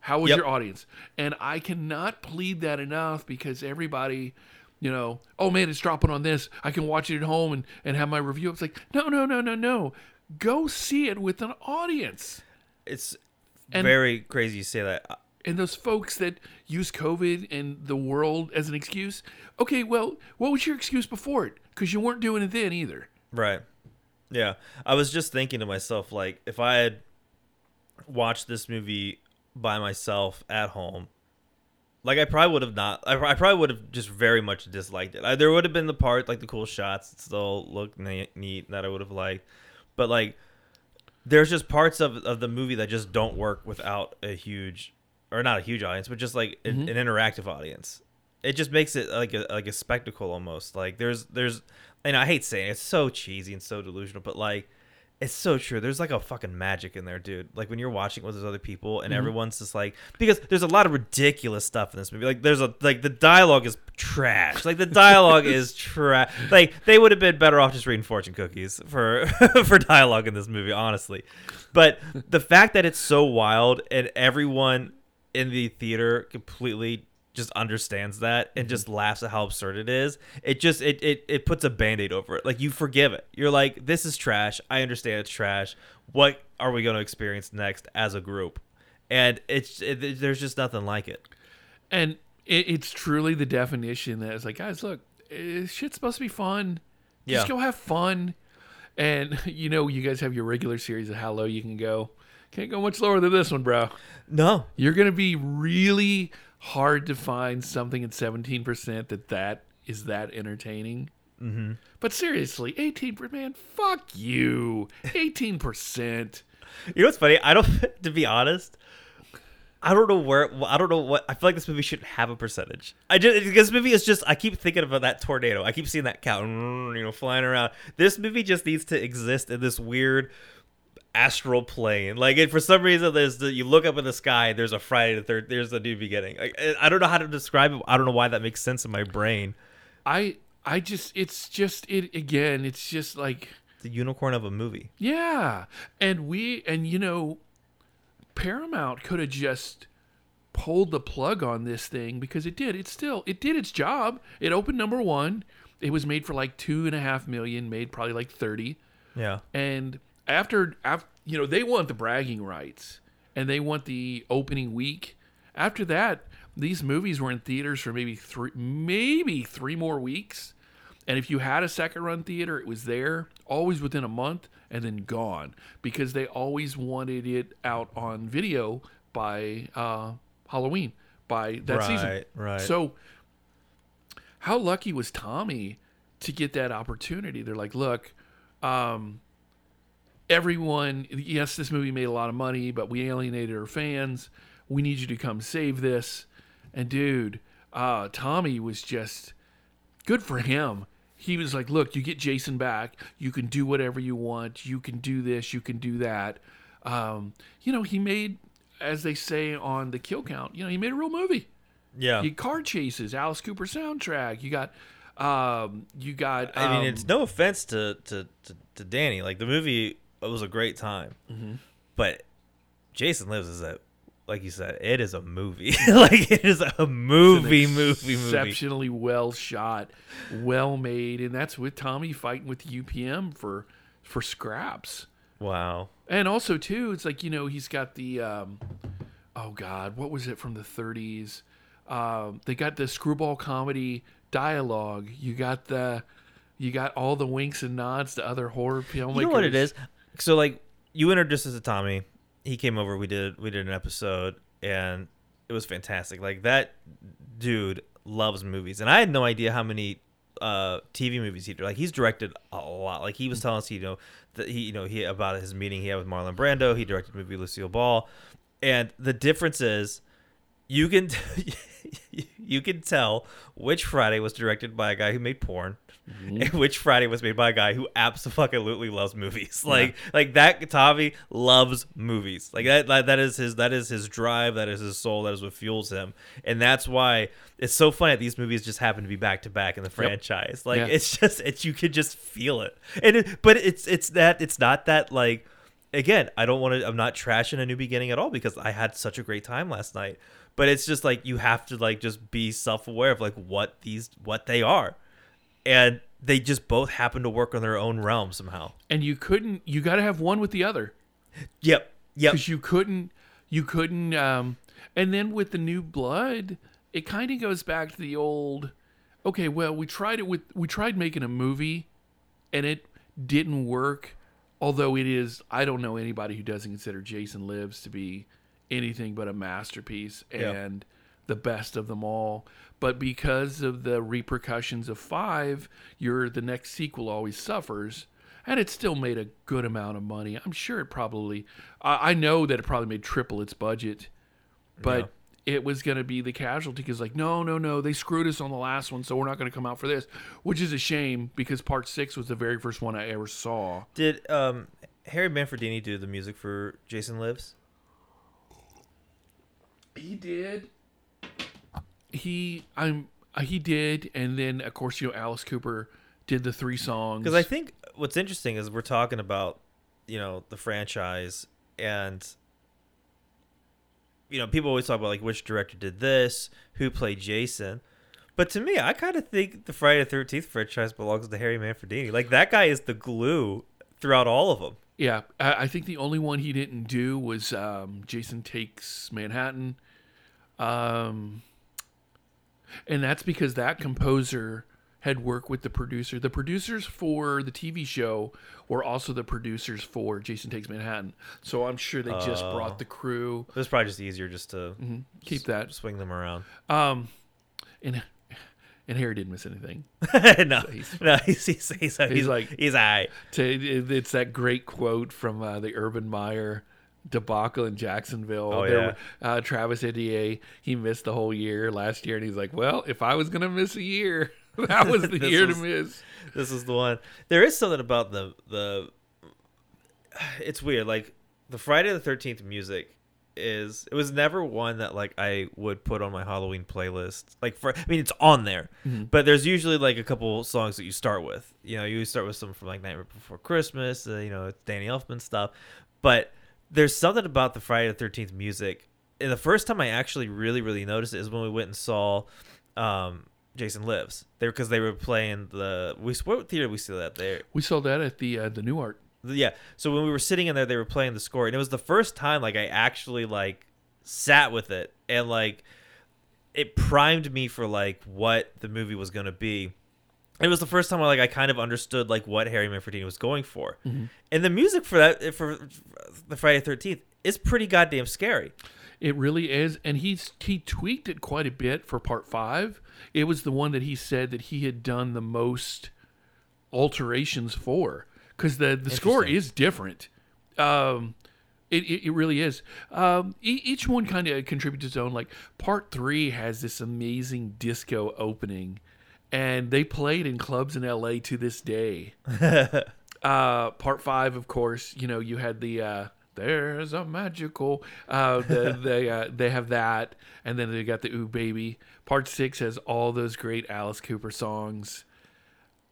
How was Yep. your audience? And I cannot plead that enough because everybody, you know, oh man, it's dropping on this. I can watch it at home and, and have my review. It's like, no, no, no, no, no. Go see it with an audience. It's And- very crazy you say that. And those folks that use COVID and the world as an excuse, okay, well, what was your excuse before it? Because you weren't doing it then either. Right. Yeah. I was just thinking to myself, like, if I had watched this movie by myself at home, like I probably would have not. I, I probably would have just very much disliked it. I, there would have been the part like the cool shots that still look ne- neat that I would have liked, but like there's just parts of of the movie that just don't work without a huge or not a huge audience, but just like an, mm-hmm. an interactive audience. It just makes it like a like a spectacle almost. Like there's there's and I hate saying it, it's so cheesy and so delusional, but like it's so true. There's like a fucking magic in there, dude. Like when you're watching with those other people and mm-hmm. everyone's just like because there's a lot of ridiculous stuff in this movie. Like there's a like the dialogue is trash. Like the dialogue is trash. Like they would have been better off just reading fortune cookies for for dialogue in this movie, honestly. But the fact that it's so wild and everyone in the theater completely just understands that and mm-hmm. just laughs at how absurd it is it just it, it it puts a band-aid over it like you forgive it you're like this is trash i understand it's trash what are we going to experience next as a group and it's it, there's just nothing like it And it, it's truly the definition that it's like, guys, look, shit's supposed to be fun. Just Yeah. go have fun. And you know, you guys have your regular series of how low you can go. Can't go much lower than this one, bro. no You're gonna be really hard to find something at 17% that that is that entertaining. Mm-hmm. But seriously, 18 man, fuck you. 18%. you know what's funny i don't to be honest I don't know where. I don't know what. I feel like this movie shouldn't have a percentage. I just because this movie is just. I keep thinking about that tornado. I keep seeing that cow, you know, flying around. This movie just needs to exist in this weird astral plane. Like, it, for some reason, there's the, you look up in the sky. There's a Friday the third. There's a new beginning. Like, I- I don't know how to describe it. I don't know why that makes sense in my brain. I I just it's just it again, it's just like The unicorn of a movie. Yeah. And we and you know Paramount could have just pulled the plug on this thing because it did. It still it did its job. It opened number one. It was made for like two and a half million, made probably like thirty. Yeah. And after, after you know they want the bragging rights and they want the opening week. After that, these movies were in theaters for maybe three, maybe three more weeks. And if you had a second run theater, it was there always within a month and then gone because they always wanted it out on video by uh, Halloween by that season. Right, right. So, how lucky was Tommy to get that opportunity? They're like, look, um, everyone, yes, this movie made a lot of money, but we alienated our fans. We need you to come save this. And dude, uh, Tommy was just good for him. He was like, look, you get Jason back. You can do whatever you want. You can do this. You can do that. Um, you know, he made, as they say on the kill count, you know, he made a real movie. yeah. You car chases, Alice Cooper soundtrack. You got, um, you got. I mean, um, it's no offense to, to, to, to Danny. Like the movie it was a great time, Mm-hmm. but Jason Lives is a like you said, it is a movie. like it is a movie, movie, movie. exceptionally well shot, well made, and that's with Tommy fighting with UPM for for scraps. Wow. And also too, it's like you know he's got the um, oh god, what was it from the 30s? Um, they got the screwball comedy dialogue. You got the you got all the winks and nods to other horror filmmakers. You know what it is? So like you introduced us to Tommy. He came over. We did we did an episode, and it was fantastic. Like that dude loves movies, and I had no idea how many uh TV movies he did. Like he's directed a lot. Like he was telling us, you know, that he you know he about his meeting he had with Marlon Brando. He directed movie Lucille Ball, and the difference is you can you can tell which Friday was directed by a guy who made porn, Mm-hmm. and which Friday was made by a guy who absolutely loves movies. Like like that Tommy loves movies. Like that, that that is his that is his drive. That is his soul. That is what fuels him. And that's why it's so funny that these movies just happen to be back to back in the franchise. Like Yeah. it's just it's you can just feel it. And it, but it's it's that it's not that like again, I don't want to. I'm not trashing a new beginning at all because I had such a great time last night. But it's just like you have to like just be self aware of like what these what they are, and they just both happen to work on their own realm somehow. and you couldn't. You got to have one with the other. Yep. Yep. because you couldn't you couldn't um and then with the new blood it kind of goes back to the old okay well we tried it with we tried making a movie and it didn't work although it is i don't know anybody who doesn't consider jason lives to be anything but a masterpiece and the best of them all but because of the repercussions of five your the next sequel always suffers and it still made a good amount of money. I'm sure it probably, I, I know that it probably made triple its budget, but it was going to be the casualty because, like, no, no, no, they screwed us on the last one, so we're not going to come out for this, which is a shame because part six was the very first one I ever saw. Did um Harry Manfredini do the music for Jason Lives? He did. He, I'm, uh, he did, and then of course you know Alice Cooper did the three songs Because I think what's interesting is we're talking about, you know, the franchise and you know, people always talk about like which director did this, who played Jason. But to me, I kind of think the Friday the Thirteenth franchise belongs to Harry Manfredini. Like that guy is the glue throughout all of them. Yeah, I, I think the only one he didn't do was um, Jason Takes Manhattan, um, and that's because that composer had worked with the producer. The producers for the TV show were also the producers for Jason Takes Manhattan. So I'm sure they just Oh. brought the crew. It was probably just easier just to Keep that. swing them around. Um, and and Harry didn't miss anything. no, no, he's he's he's, he's, like- like he's. To, it's that great quote from uh, the Urban Meyer debacle in Jacksonville. Oh, There- uh, Travis Etienne, he missed the whole year last year, and he's like, "Well, if I was gonna miss a year, that was the year was- to miss." This is the one. There is something about the the. It's weird. Like the Friday the Thirteenth music is. It was never one that like I would put on my Halloween playlist. Like for, I mean, it's on there, but there's usually like a couple songs that you start with. You know, you start with some from like Nightmare Before Christmas. Uh, you know, Danny Elfman stuff. But there's something about the Friday the Thirteenth music. And the first time I actually really really noticed it is when we went and saw. Um, Jason Lives. They because they were playing the we what theater we see that there We saw that at the uh, the New Art. Yeah. So when we were sitting in there, they were playing the score, and it was the first time like I actually like sat with it and like it primed me for like what the movie was gonna be. It was the first time I like I kind of understood like what Harry Manfredini was going for, Mm-hmm. and the music for that for the Friday Thirteenth is pretty goddamn scary. It really is, and he's he tweaked it quite a bit for part five. It was the one that he said that he had done the most alterations for because the the score is different. Um, it, it, it really is. Um, e- each one kind of contributes its own. Like part three has this amazing disco opening, and they played in clubs in L.A. to this day. uh, part five, of course, you know, you had the uh, "There's a magical." Uh, the, they uh, they have that, and then they got the "Ooh Baby." Part six has all those great Alice Cooper songs.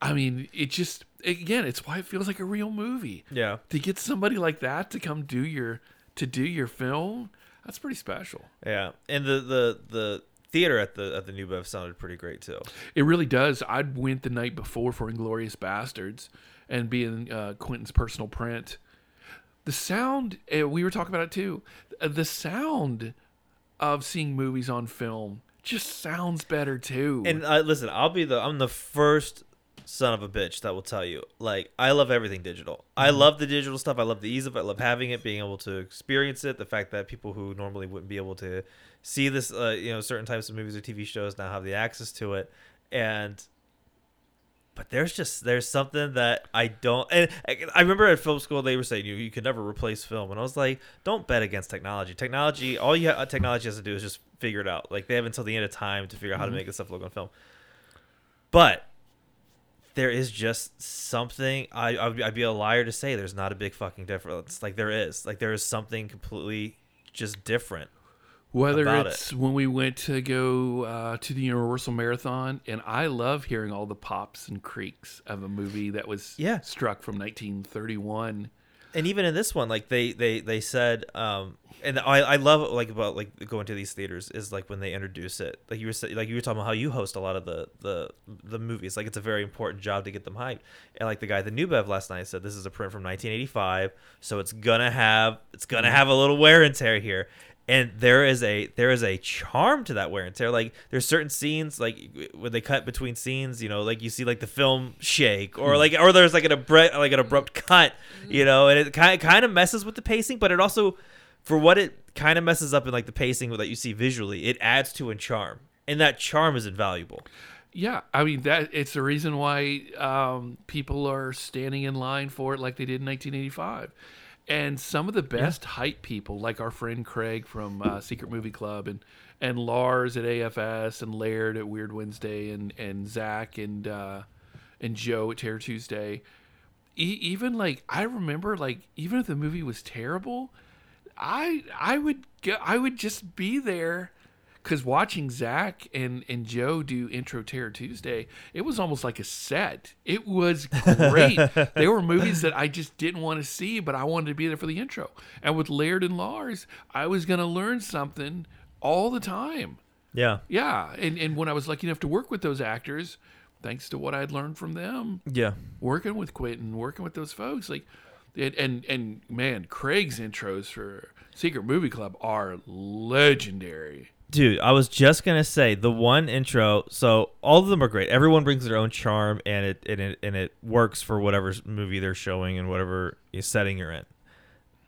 I mean, it just again, it's why it feels like a real movie. Yeah. To get somebody like that to come do your to do your film, that's pretty special. Yeah, and the the the theater at the at the New Bev sounded pretty great too. It really does. I went the night before for Inglourious Basterds and being uh, Quentin's personal print. The sound, uh, we were talking about it too. Uh, The sound of seeing movies on film just sounds better too. And uh, listen, I'll be the I'm the first son of a bitch that will tell you like I love everything digital. I love the digital stuff. I love the ease of it. I love having it, being able to experience it. The fact that people who normally wouldn't be able to see this, uh, you know, certain types of movies or TV shows now have the access to it, and but there's just there's something that I don't. And I remember at film school they were saying you you could never replace film, and I was like, don't bet against technology. Technology, all you ha- technology has to do is just figure it out. Like they have until the end of time to figure out how to make this stuff look on film. But there is just something. I I'd be, I'd be a liar to say there's not a big fucking difference. Like there is. Like there is something completely just different. Whether it's when we went to go uh, to the Universal Marathon, and I love hearing all the pops and creaks of a movie that was Yeah. struck from 1931. And even in this one like they they they said um and i i love like about like going to these theaters is like when they introduce it. Like you were like you were talking about how you host a lot of the the the movies. Like it's a very important job to get them hyped. And like the guy at the new bev last night said this is a print from 1985 so it's gonna have it's gonna have a little wear and tear here and there is a there is a charm to that wear and tear. Like there's certain scenes like when they cut between scenes you know like you see like the film shake or like or there's like an abrupt like an abrupt cut you know and it kind kind of messes with the pacing but it also for what it kind of messes up in like the pacing that you see visually it adds to a charm. And that charm is invaluable. Yeah, I mean that it's the reason why um, people are standing in line for it like they did in 1985. And some of the best hype people, like our friend Craig from uh, Secret Movie Club, and and Lars at AFS, and Laird at Weird Wednesday, and and Zach and uh, and Joe at Terror Tuesday. E- even like I remember, like even if the movie was terrible, I I would go, I would just be there because watching Zach and and Joe do intro Terror Tuesday, it was almost like a set. It was great. there were movies that I just didn't want to see, but I wanted to be there for the intro. And with Laird and Lars, I was going to learn something all the time. yeah Yeah, and and when I was lucky enough to work with those actors, thanks to what I'd learned from them, yeah working with Quentin, working with those folks, like, and and, and man, Craig's intros for Secret Movie Club are legendary. Dude, I was just gonna say the one intro. So all of them are great. Everyone brings their own charm, and it and it and it works for whatever movie they're showing and whatever setting you're in.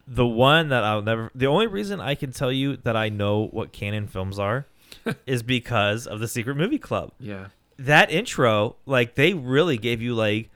The one that I'll never. The only reason I can tell you that I know what canon films are, is because of the Secret Movie Club. Yeah, That intro, like they really gave you like.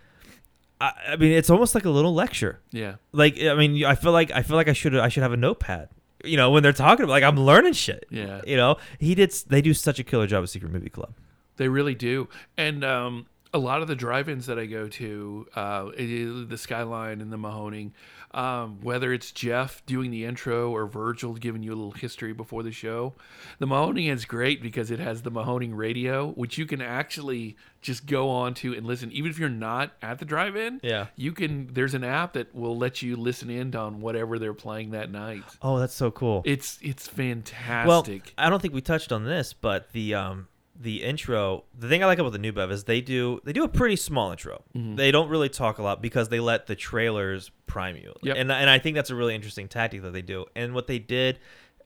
I, I mean, it's almost like a little lecture yeah, like I mean I feel like I feel like I should I should have a notepad. You know, when they're talking about like I'm learning shit. Yeah. You know, he did they do such a killer job at Secret Movie Club. they really do. And um, a lot of the drive-ins that I go to, uh, the Skyline and the Mahoning, um, whether it's Jeff doing the intro or Virgil giving you a little history before the show, the Mahoning is great because it has the Mahoning radio, which you can actually just go on to and listen, even if you're not at the drive-in. Yeah. you can. There's an app that will let you listen in on whatever they're playing that night. Oh, that's so cool. It's it's fantastic. well, fantastic. I don't think we touched on this, but the um the intro. The thing I like about the new Bev is they do they do a pretty small intro. Mm-hmm. They don't really talk a lot because they let the trailers prime you. Yep. And and I think that's a really interesting tactic that they do. And what they did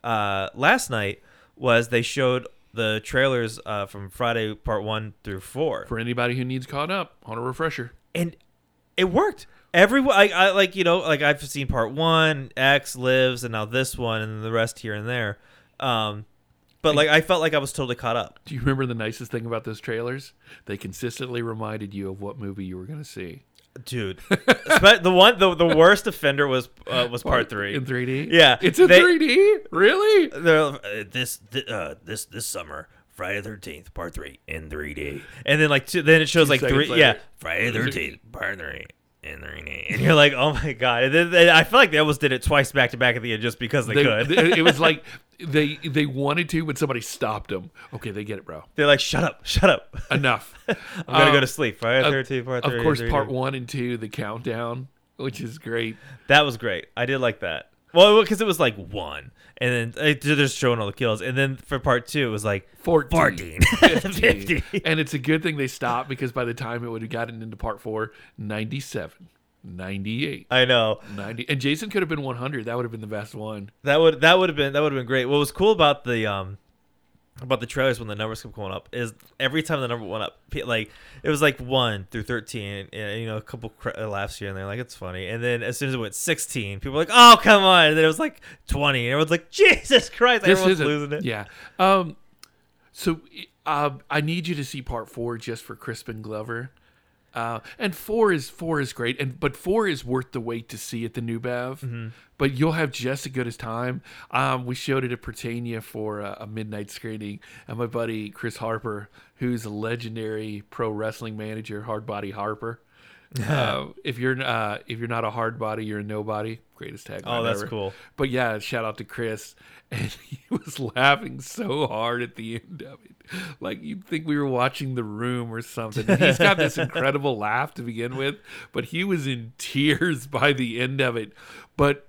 uh, last night was they showed the trailers uh, from Friday Part One through Four, For anybody who needs caught up, on a refresher. and it worked. Everyone, I, I like you know, like I've seen Part One, X lives, and now this one, and the rest here and there. Um, but like I felt like I was totally caught up. Do you remember the nicest thing about those trailers? They consistently reminded you of what movie you were going to see. dude. The one, the, the worst offender was uh, was part three. in 3D. Yeah, it's in they- 3D. Really? Uh, this th- uh, this this summer, Friday the Thirteenth, Part Three in 3D, and then like two, then it shows Two like three, later. yeah, Friday the Thirteenth, Part Three in 3D, and you're like, oh my god. And then, then I feel like they almost did it twice back to back at the end just because they, They, could. it was like they they wanted to, but somebody stopped them. Okay, they get it, bro. They're like, shut up, shut up. Enough. I'm gonna Um, go to sleep. Friday the of- Thirteenth, Part of course, 3D. part one and two, the countdown, which is great. That was great. I did like that. Well, because it was like one, and then uh, they're just showing all the kills, and then for part two, it was like 14, 14, 15. 50. and it's a good thing they stopped because by the time it would have gotten into part four, 97, 98, I know 90. And Jason could have been 100. That would have been the best one. that would that would have been that would have been great. What was cool about the um about the trailers when the numbers kept going up is every time the number went up, like it was like one through thirteen, and you know a couple cr- uh, laughs here and there, like it's funny. And then as soon as it went sixteen, people were like, "Oh come on!" And then it was like twenty, and everyone's like, "Jesus Christ!" This Everyone's losing it. Yeah. Um, so uh, I need you to see part four just for Crispin Glover. Uh, and four is four is great, and but four is worth the wait to see at the New Bev. Mm-hmm. But you'll have just as good as time. Um, we showed it at Britannia for a, a midnight screening, and my buddy Chris Harper, who's a legendary pro wrestling manager, Hardbody Harper. Uh, if you're uh, if you're not a hard body, you're a nobody. Greatest tagline. Oh, that's ever. cool. But yeah, shout out to Chris. And he was laughing so hard at the end of it. Like you'd think we were watching The Room or something. And he's got this incredible laugh to begin with, but he was in tears by the end of it. But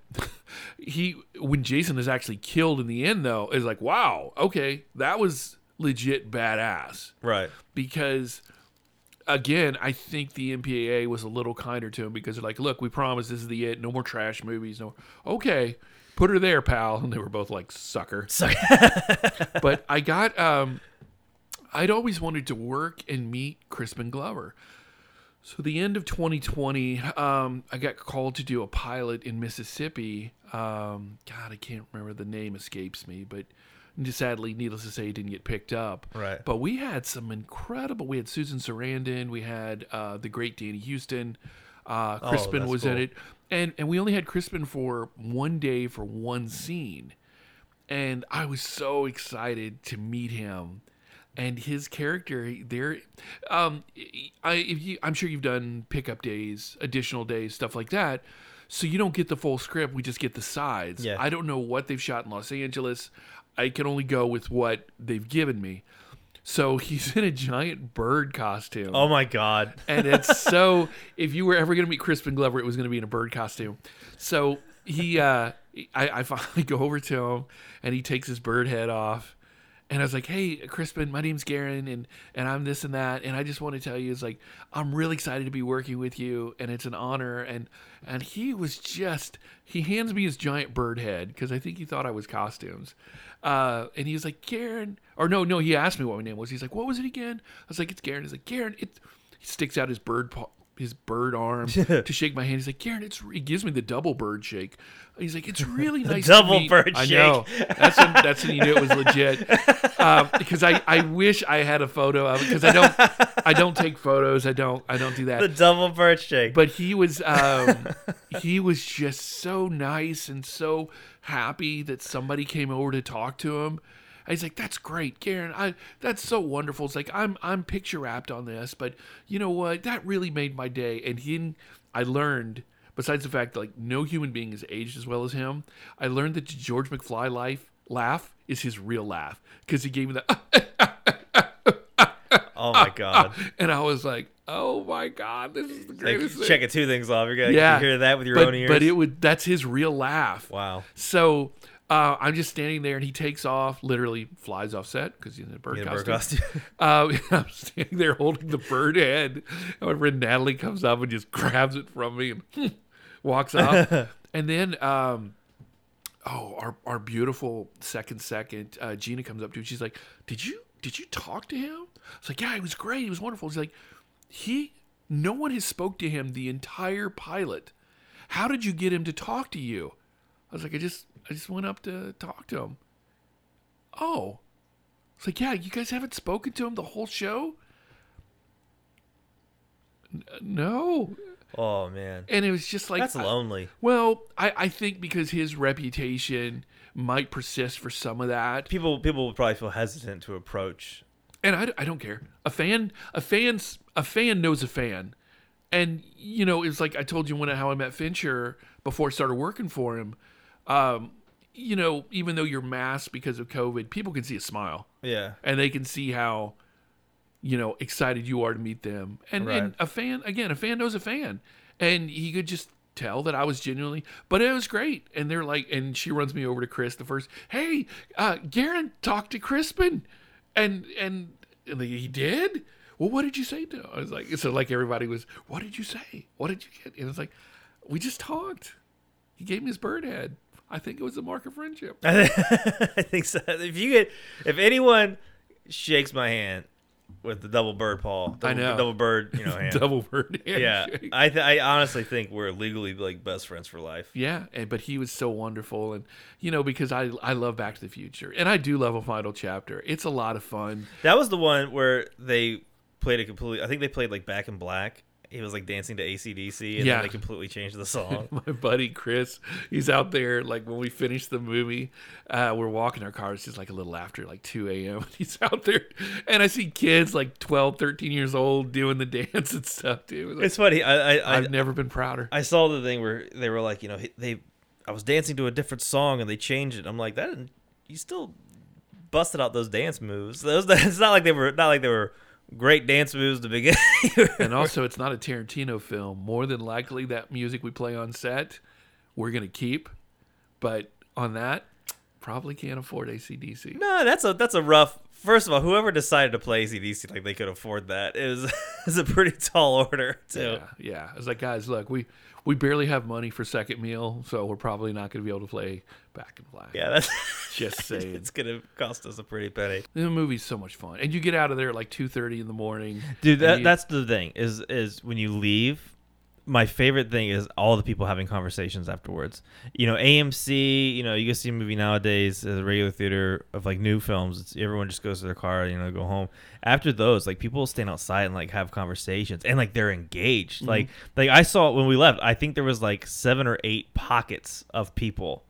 he when Jason is actually killed in the end though, is like, wow, okay, that was legit badass Right. because again, I think the MPAA was a little kinder to him because they're like, "Look, we promise this is the it. No more trash movies. No, okay, put her there, pal." And they were both like, "Sucker." but I got, um, I'd always wanted to work and meet Crispin Glover. So the end of 2020, um, I got called to do a pilot in Mississippi. Um, God, I can't remember the name escapes me, but sadly, needless to say, it didn't get picked up. Right. But we had some incredible. We had Susan Sarandon. We had uh, the great Danny Huston. Uh, Crispin that's was in it, and and we only had Crispin for one day for one scene, and I was so excited to meet him. And his character there, um, I if you, I'm sure you've done pickup days, additional days, stuff like that. So you don't get the full script; we just get the sides. Yeah. I don't know what they've shot in Los Angeles. I can only go with what they've given me. So he's in a giant bird costume. Oh my god. And it's so if you were ever going to meet Crispin Glover, it was going to be in a bird costume. So he, uh, I, I finally go over to him and he takes his bird head off. And I was like, "Hey, Crispin, my name's Garen, and and I'm this and that, and I just want to tell you, is like, I'm really excited to be working with you, and it's an honor." And and he was just, he hands me his giant bird head because I think he thought I was costumes, uh, and he was like, "Garen," or no, no, he asked me what my name was. He's like, "What was it again?" I was like, "It's Garen." He's like, "Garen," it. Sticks out his bird paw, his bird arm to shake my hand. He's like, "Garen," it's. He gives me the double bird shake. He's like, "It's really nice." to double meet-" bird I shake. know. That's when, that's when you knew it was legit. Um, because I, I wish I had a photo of it because I don't I don't take photos. I don't I don't do that The double bird shake. but he was um, he was just so nice and so happy that somebody came over to talk to him. He's like, "That's great, Karen. I that's so wonderful." It's like I'm I'm picture wrapped on this, but you know what? That really made my day. And he, I learned. Besides the fact that like no human being has aged as well as him, I learned that George McFly life laugh is his real laugh because he gave me that, oh my god. and I was like, "Oh my god, this is the Like, greatest thing." checking two things off. You're gonna yeah, hear that with your but, own ears. But it would that's his real laugh. wow. So Uh, I'm just standing there, and he takes off, literally flies off set because he's in a bird In a bird costume. costume. Uh, I'm standing there holding the bird head. Friend Natalie comes up and just grabs it from me and walks off. and then, um, oh, our our beautiful second second uh, Gina comes up to me. She's like, "Did you did you talk to him?" I was like, "Yeah, he was great. He was wonderful." She's like, "He, no one has spoke to him the entire pilot. How did you get him to talk to you?" I was like, "I just I just went up to talk to him." Oh. It's like, yeah, you guys haven't spoken to him the whole show? N- no. oh man, And it was just like, that's I- lonely. well, I, I think because his reputation might persist for some of that. People people would probably feel hesitant to approach. And I, I don't care. A fan, a fan's, a fan knows a fan. And, you know, it's like I told you when how I met Fincher before I started working for him. Um, you know, even though you're masked because of COVID, people can see a smile. Yeah, and they can see how you know excited you are to meet them. And Right. and a fan again a fan knows a fan. And he could just tell that i was genuinely but it was great. And they're like and she runs me over to chris the first hey uh garen talked to crispin. And and, and they- he did? Well what did you say to him? i was like so like everybody was what did you say? What did you get? And it's like we just talked. He gave me his bird head i think it was a mark of friendship I think so. If you get, if anyone shakes my hand with the double bird paw, double, I know. double bird, you know, hand. double bird yeah. I th- I honestly think we're legally like best friends for life. Yeah, and, but he was so wonderful, and you know because I I love Back to the Future, and I do love a final chapter. It's a lot of fun. That was the one where they played a completely. I think they played like Back in Black. He was like dancing to ACDC, and Yeah. then they completely changed the song. My buddy Chris, he's out there like when we finish the movie, uh, we're walking our car. It's just like a little after like 2 a.m. He's out there, and I see kids like 12, 13 years old doing the dance and stuff too. It like, it's funny. I I, I, I've never been prouder. I saw the thing where they were like, you know, they. I was dancing to a different song, and they changed it. I'm like, that. Didn't, you still busted out those dance moves. Those. It's not like they were not like they were great dance moves to begin. and also, it's not a Tarantino film. More than likely, that music we play on set, we're gonna keep, but on that, probably can't afford ACDC. No, that's a that's a rough. First of all, whoever decided to play ACDC like they could afford that is is a pretty tall order too. Yeah, yeah. I was like, guys, look, we we barely have money for second meal, so we're probably not going to be able to play Back in Black. Yeah, that's Just saying. it's gonna cost us a pretty penny, the movie's so much fun, and you get out of there at like two thirty in the morning, dude. That, you- that's the thing is is when you leave. My favorite thing is all the people having conversations afterwards. You know, AMC. You know, you can see a movie nowadays at a regular theater of like new films. It's, everyone just goes to their car, you know, go home. After those, like people stand outside and like have conversations, and like they're engaged. Mm-hmm. Like, like I saw when we left. I think there was like seven or eight pockets of people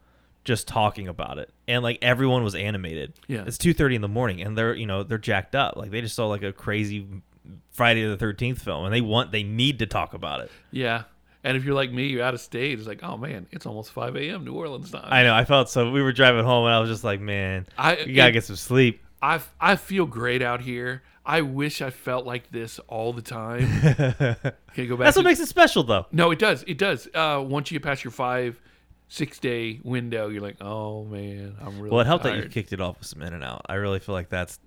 just talking about it and like everyone was animated Yeah. it's 2.30 in the morning and they're you know they're jacked up like they just saw like a crazy friday the 13th film and they want they need to talk about it yeah. And if you're like me, you're out of state. It's like, oh man, it's almost five a.m. New Orleans time. i know i felt so we were driving home and i was just like man I you gotta it- get some sleep I I feel great out here. I wish I felt like this all the time. Okay, go back. that's to- what makes it special though No, it does. It does. Uh, once you get past your five, six day window, you're like, oh man, I'm really. well it helped that you kicked it off with some in and out i really feel like that's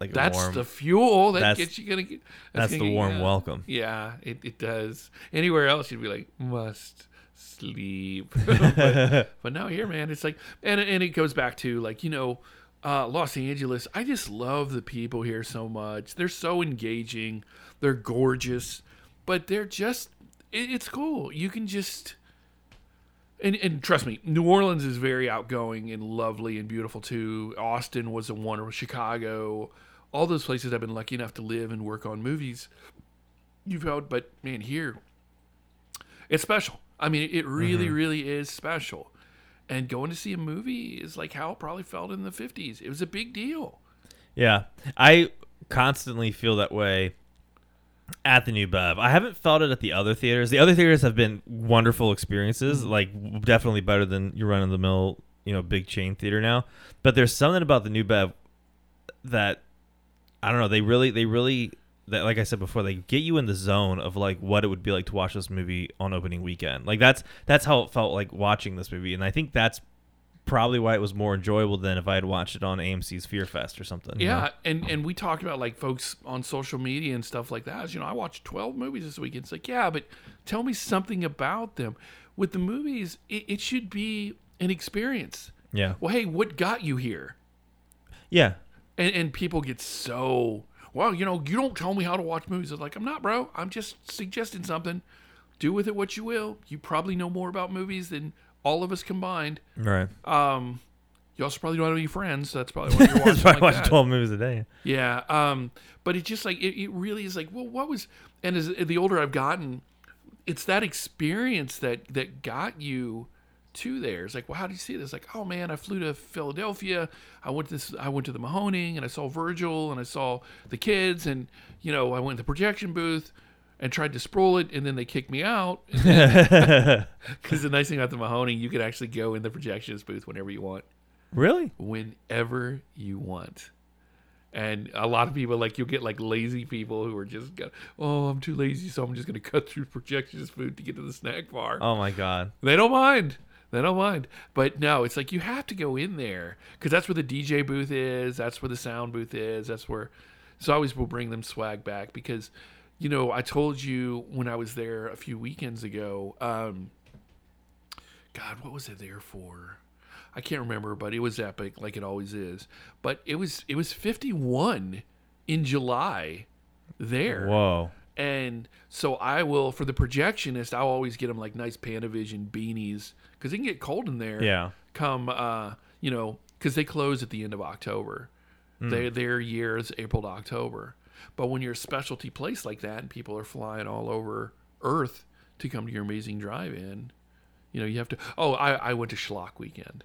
like That's warm the fuel that that's- gets you gonna get. that's gonna the get- warm yeah. welcome Yeah, it, it does. Anywhere else, you'd be like, must sleep. but, but now here, man, it's like, and and it goes back to like you know, uh, Los Angeles. I just love the people here so much. They're so engaging. They're gorgeous, but they're just. It, it's cool. You can just. And, and trust me, New Orleans is very outgoing and lovely and beautiful too. Austin was a wonderful. Chicago, all those places I've been lucky enough to live and work on movies. You've held, but man, here, it's special. I mean, it really, mm-hmm. really is special. And going to see a movie is like how it probably felt in the '50s. It was a big deal. Yeah, I constantly feel that way at the New Bev. I haven't felt it at the other theaters. The other theaters have been wonderful experiences, mm-hmm. like definitely better than your run of the mill, you know, big chain theater now. But there's something about the New Bev that I don't know. They really, they really, that like I said before, they get you in the zone of like what it would be like to watch this movie on opening weekend. Like that's that's how it felt like watching this movie, and I think that's probably why it was more enjoyable than if I had watched it on AMC's Fear Fest or something. you Yeah, know? and and we talked about like folks on social media and stuff like that. You know, I watched twelve movies this weekend. It's like, yeah, but tell me something about them. With the movies, it, it should be an experience. yeah, Well, hey, what got you here? yeah. And and people get so well. You know, you don't tell me how to watch movies. It's like I'm not, bro. I'm just suggesting something. Do with it what you will. You probably know more about movies than all of us combined. Right. Um, you also probably don't have any friends. So that's probably why you're watching That's probably like watching that. twelve movies a day. Yeah. Um, but it just like it, it really is like, well, what was and as the older I've gotten, it's that experience that that got you to there. It's like, well, how do you see this? Like, oh man, I flew to Philadelphia. I went to this I went to the Mahoning and I saw Virgil and I saw the kids and you know, I went to the projection booth and tried to sprawl it and then they kicked me out. Because the nice thing about the Mahoning, you could actually go in the projectionist booth whenever you want really? whenever you want. And a lot of people like you'll get like lazy people who are just go, oh I'm too lazy so I'm just gonna cut through projectionist food to get to the snack bar. Oh my god. They don't mind. They don't mind. But no, it's like you have to go in there because that's where the DJ booth is. That's where the sound booth is. That's where. So I always will bring them swag back because, you know, I told you when I was there a few weekends ago. Um, God, what was it there for? I can't remember, but it was epic, like it always is. But it was it was 51 in July there. Whoa. And so I will, for the projectionist, I'll always get them like nice Panavision beanies because it can get cold in there. Yeah. Come, uh, you know, because they close at the end of October. They, their year is April to October. But when you're a specialty place like that and people are flying all over Earth to come to your amazing drive-in, you know, you have to. Oh, I, I went to Schlock weekend.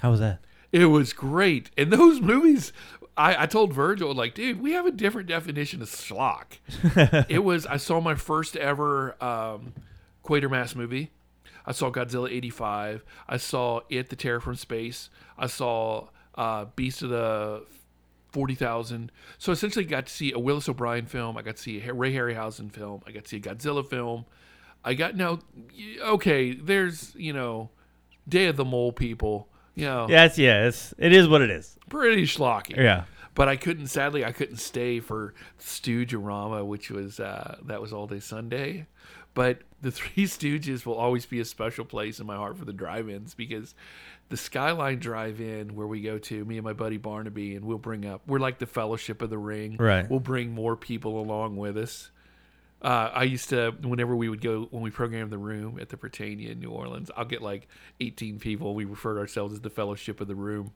How was that? It was great. And those movies, I, I told Virgil, like, dude, we have a different definition of schlock. it was, I saw my first ever um, Quatermass movie. I saw Godzilla 85. I saw It, The Terror from Space. I saw uh, Beast of the 40,000. So essentially got to see a Willis O'Brien film. I got to see a Ray Harryhausen film. I got to see a Godzilla film. I got, now, okay, there's, you know, Day of the Mole people. You know, yeah, it's it is what it is. pretty schlocky. Yeah. But I couldn't. Sadly, I couldn't stay for Stoogerama, which was uh, that was all day Sunday. But the Three Stooges will always be a special place in my heart for the drive-ins because the Skyline Drive-In where we go to, me and my buddy Barnaby, and we'll bring up. We're like the Fellowship of the Ring. Right. We'll bring more people along with us. Uh, I used to, whenever we would go, when we programmed the room at the Britannia in New Orleans, I'll get like 18 people. We refer to ourselves as the Fellowship of the Room.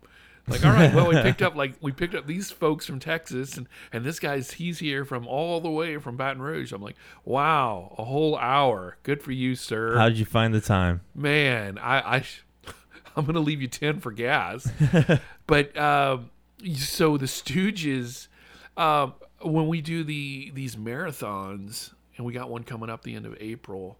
Like, all right, well, we picked up like we picked up these folks from Texas, and and this guy's he's here from all the way from Baton Rouge. I'm like, wow, a whole hour. Good for you, sir. How did you find the time? Man, I, I I'm gonna leave you ten for gas. but um, so the Stooges, um, when we do the these marathons, and we got one coming up the end of April.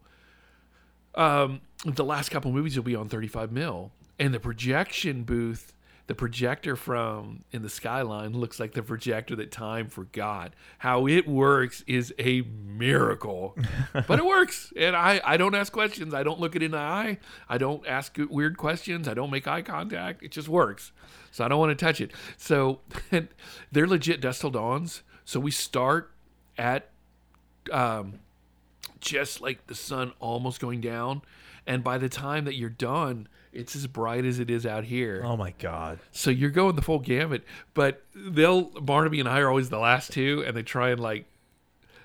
Um, the last couple movies will be on 35 mil, and the projection booth. The projector from in the skyline looks like the projector that time forgot. How it works is a miracle, but it works. And I, I don't ask questions. I don't look it in the eye. I don't ask weird questions. I don't make eye contact. It just works. So I don't want to touch it. So they're legit Dust Till Dawns. So we start at um, just like the sun almost going down. And by the time that you're done, it's as bright as it is out here. Oh my god. So you're going the full gamut. But they'll Barnaby and I are always the last two, and they try and like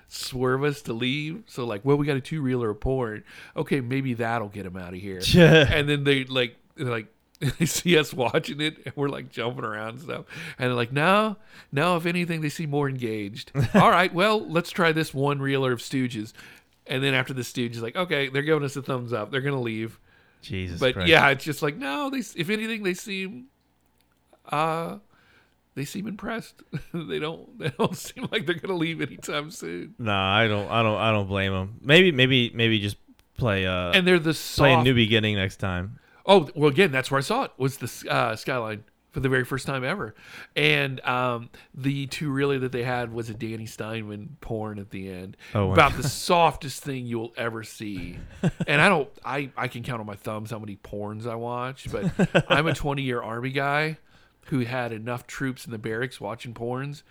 swerve us to leave. So like, well, we got a two reeler of porn. Okay, maybe that'll get them out of here. and then they like they're like they see us watching it and we're like jumping around and stuff. And they're like, no, now if anything, they seem more engaged. All right, well, let's try this one reeler of Stooges. And then after the Stooges, like, okay, they're giving us a thumbs up. They're gonna leave. Jesus But Christ. yeah, it's just like no. They, if anything, they seem, uh, they seem impressed. they don't. They don't seem like they're gonna leave anytime soon. No, I don't. I don't. I don't blame them. Maybe. Maybe. Maybe just play. Uh, And they're the play a new beginning next time. Oh well, again, that's where I saw it. Was the uh, skyline for the very first time ever. And um, the two really that they had was a Danny Steinmann porn at the end. Oh, wow. about the softest thing you'll ever see. And I don't, I, I can count on my thumbs how many porns I watch, but I'm a 20 year Army guy who had enough troops in the barracks watching porns.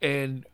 And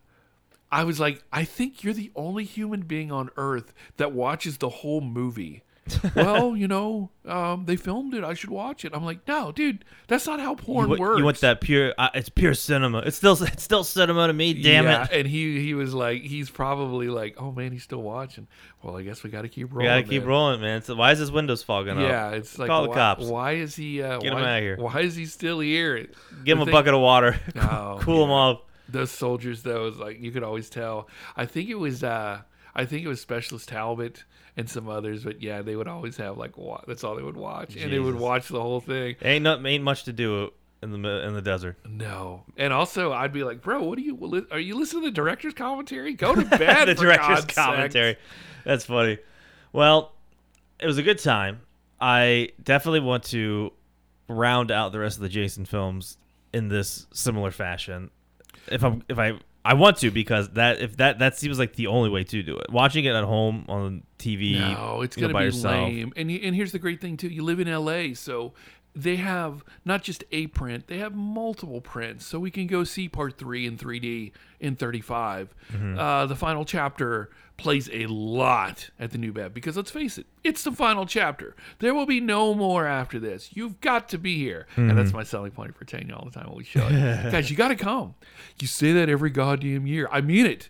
I was like, I think you're the only human being on earth that watches the whole movie. well, you know, um, they filmed it. I should watch it. I'm like, no, dude, that's not how porn You, works. you want that pure? Uh, it's pure cinema. It's still it's still cinema to me. Damn yeah, it! And he he was like, he's probably like, oh man, he's still watching. Well, I guess we got to keep We rolling. gotta keep rolling, man. So why is his windows fogging up? Yeah, it's like Call the why, cops. Why is he? Uh, Get him why, outta here. Why is he still here? Give The him a bucket of water. Oh, cool him off. Those soldiers, though, is like you could always tell. I think it was, uh I think it was Specialist Talbot and some others, but yeah, they would always have like wa- that's all they would watch, and they would Jesus. watch the whole thing. Ain't not ain't much to do in the mi- in the desert. No, and also I'd be like, bro, what are you? li- Are you listening to the director's commentary? Go to bed. the for director's God's sakes. commentary. That's funny. Well, it was a good time. I definitely want to round out the rest of the Jason films in this similar fashion. If I'm if I I want to because that if that that seems like the only way to do it. Watching it at home on TV. No, it's gonna by be yourself. lame. And and here's the great thing too: you live in L.A., so they have not just a print; they have multiple prints. So we can go see part three in 3D in 35. Mm-hmm. Uh, the final chapter plays a lot at the New Bev because let's face it, it's the final chapter. There will be no more after this. You've got to be here, and Mm-hmm. that's my selling point for Tanya all the time when we show it. Guys, you got to come. You say that every goddamn year. I mean it.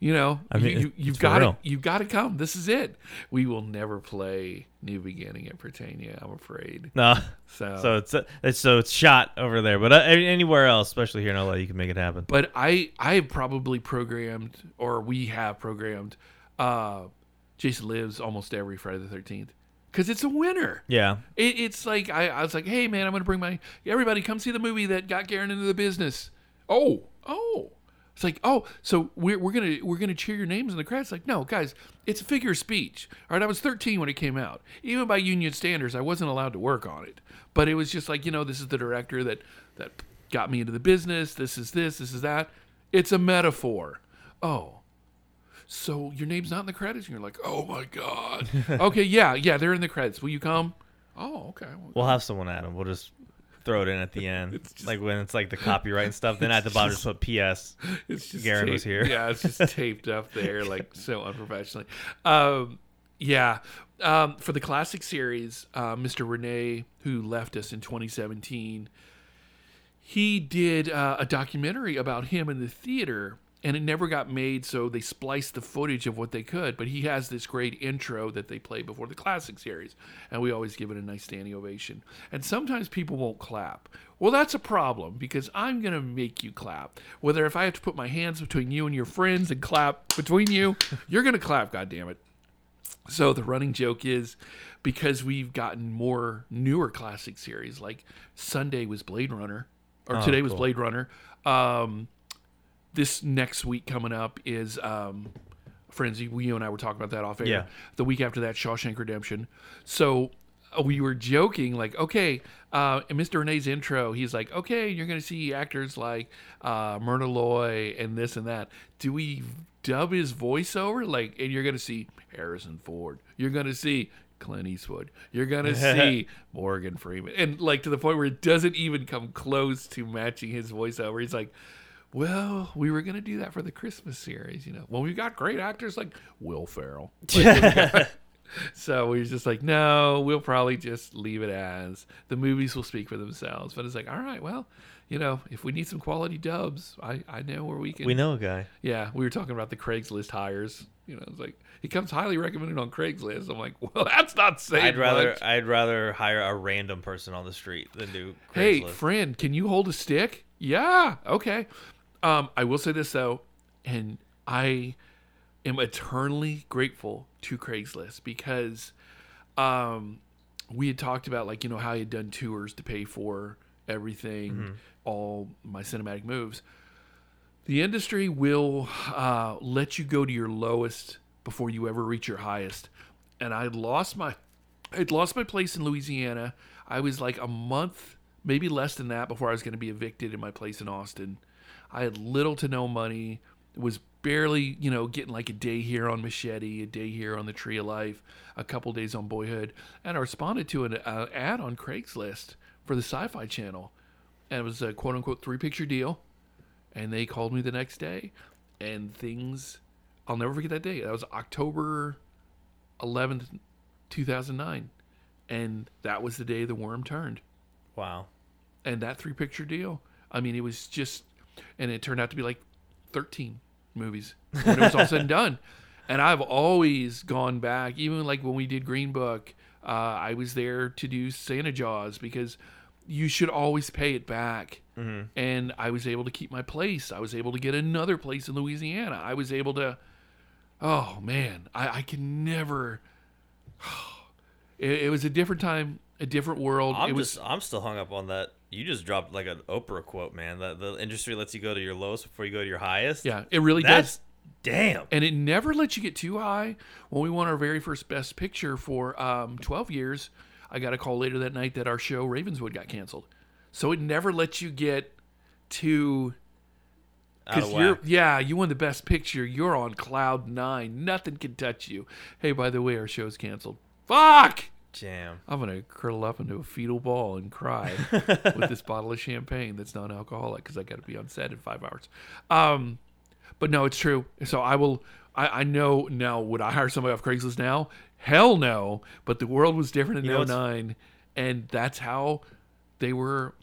You know, I mean, you, you've got to real. you got to come. This is it. We will never play New Beginning at Britannia. I'm afraid. No. So, So it's it's so it's shot over there, but uh, anywhere else, especially here in LA, you can make it happen. but I I have probably programmed, or we have programmed, uh, Jason Lives almost every Friday the Thirteenth because it's a winner. Yeah. It, it's like I, I was like, hey man, I'm gonna bring my everybody come see the movie that got Garen into the business. Oh, oh. It's like, oh, so we're, we're gonna we're gonna cheer your names in the credits. Like, no, guys, it's a figure of speech. All right, I was 13 when it came out. Even by union standards, I wasn't allowed to work on it. But it was just like, you know, this is the director that that got me into the business. This is this. This is that. It's a metaphor. Oh, so your name's not in the credits, and you're like, oh my god. okay, yeah, yeah, they're in the credits. Will you come? Oh, okay. Well, We'll have someone add them. We'll just throw it in at the end, just- like when it's like the copyright and stuff. Then at the bottom, just put P.S. it's just Garen was here. Yeah, it's just taped up there, like so unprofessionally. Um, yeah. Um, for the classic series, uh, Mr. Renee, who left us in 2017, he did uh, a documentary about him in the theater, and it never got made. So they spliced the footage of what they could. But he has this great intro that they play before the classic series, and we always give it a nice standing ovation. And sometimes people won't clap. Well, that's a problem because I'm gonna make you clap. Whether if I have to put my hands between you and your friends and clap between you, you're gonna clap. God damn it. So the running joke is because we've gotten more newer classic series, like Sunday was Blade Runner, or Oh, today was. Blade Runner. Um, this next week coming up is um, Frenzy. We you and I were talking about that off air. Yeah. The week after that, Shawshank Redemption. So uh, we were joking, like, okay, uh, in Mr. Renee's intro, he's like, okay, you're going to see actors like uh, Myrna Loy and this and that. Do we dub his voiceover? Like, and you're going to see Harrison Ford. You're going to see Clint Eastwood. You're going to see Morgan Freeman. And like to the point where it doesn't even come close to matching his voiceover. He's like, well, we were going to do that for the Christmas series, you know. Well, we've got great actors like Will Ferrell. Like, so we was just like, no, we'll probably just leave it as the movies will speak for themselves. But it's like, all right, well, you know, if we need some quality dubs, I, I know where we can. We know a guy. Yeah, we were talking about the Craigslist hires. You know, it's like he comes highly recommended on Craigslist. I'm like, well, that's not saying I'd rather much. I'd rather hire a random person on the street than do Hey, friend, can you hold a stick? Yeah, okay. Um, I will say this though, and I am eternally grateful to Craigslist because um, we had talked about like you know how he had done tours to pay for everything, all my cinematic moves. The industry will uh, let you go to your lowest before you ever reach your highest. And I lost my, I'd lost my place in Louisiana. I was like a month maybe less than that before I was going to be evicted in my place in Austin. I had little to no money, was barely, you know, getting like a day here on Machete, a day here on the Tree of Life, a couple days on Boyhood, and I responded to an uh, ad on Craigslist for the Sci-Fi Channel, and it was a quote unquote three picture deal, and they called me the next day, and things, I'll never forget that day. That was October 11th, 2009, and that was the day the worm turned Wow. and that three picture deal. I mean, it was just, and it turned out to be like 13 movies when it was all said and done. And I've always gone back, even like when we did Green Book, uh, I was there to do Santa Jaws because you should always pay it back. Mhm. And I was able to keep my place. I was able to get another place in Louisiana. I was able to, oh man, I, I can never. It, it was a different time, a different world. I'm it was just I'm still hung up on that. You just dropped like an Oprah quote, man. That the industry lets you go to your lowest before you go to your highest. Yeah, it really That's does. damn. And it never lets you get too high. When we won our very first Best Picture for um, 12 years, I got a call later that night that our show Ravenswood got canceled. So it never lets you get too. Because you're, yeah, you won the Best Picture. You're on cloud nine. Nothing can touch you. Hey, by the way, our show's canceled. Fuck! Jam. I'm gonna curl up into a fetal ball and cry with this bottle of champagne that's non-alcoholic because I got to be on set in five hours. Um, but no, it's true. So I will. I, I know now. Would I hire somebody off Craigslist now? Hell no. But the world was different in You know 09, and that's how they were.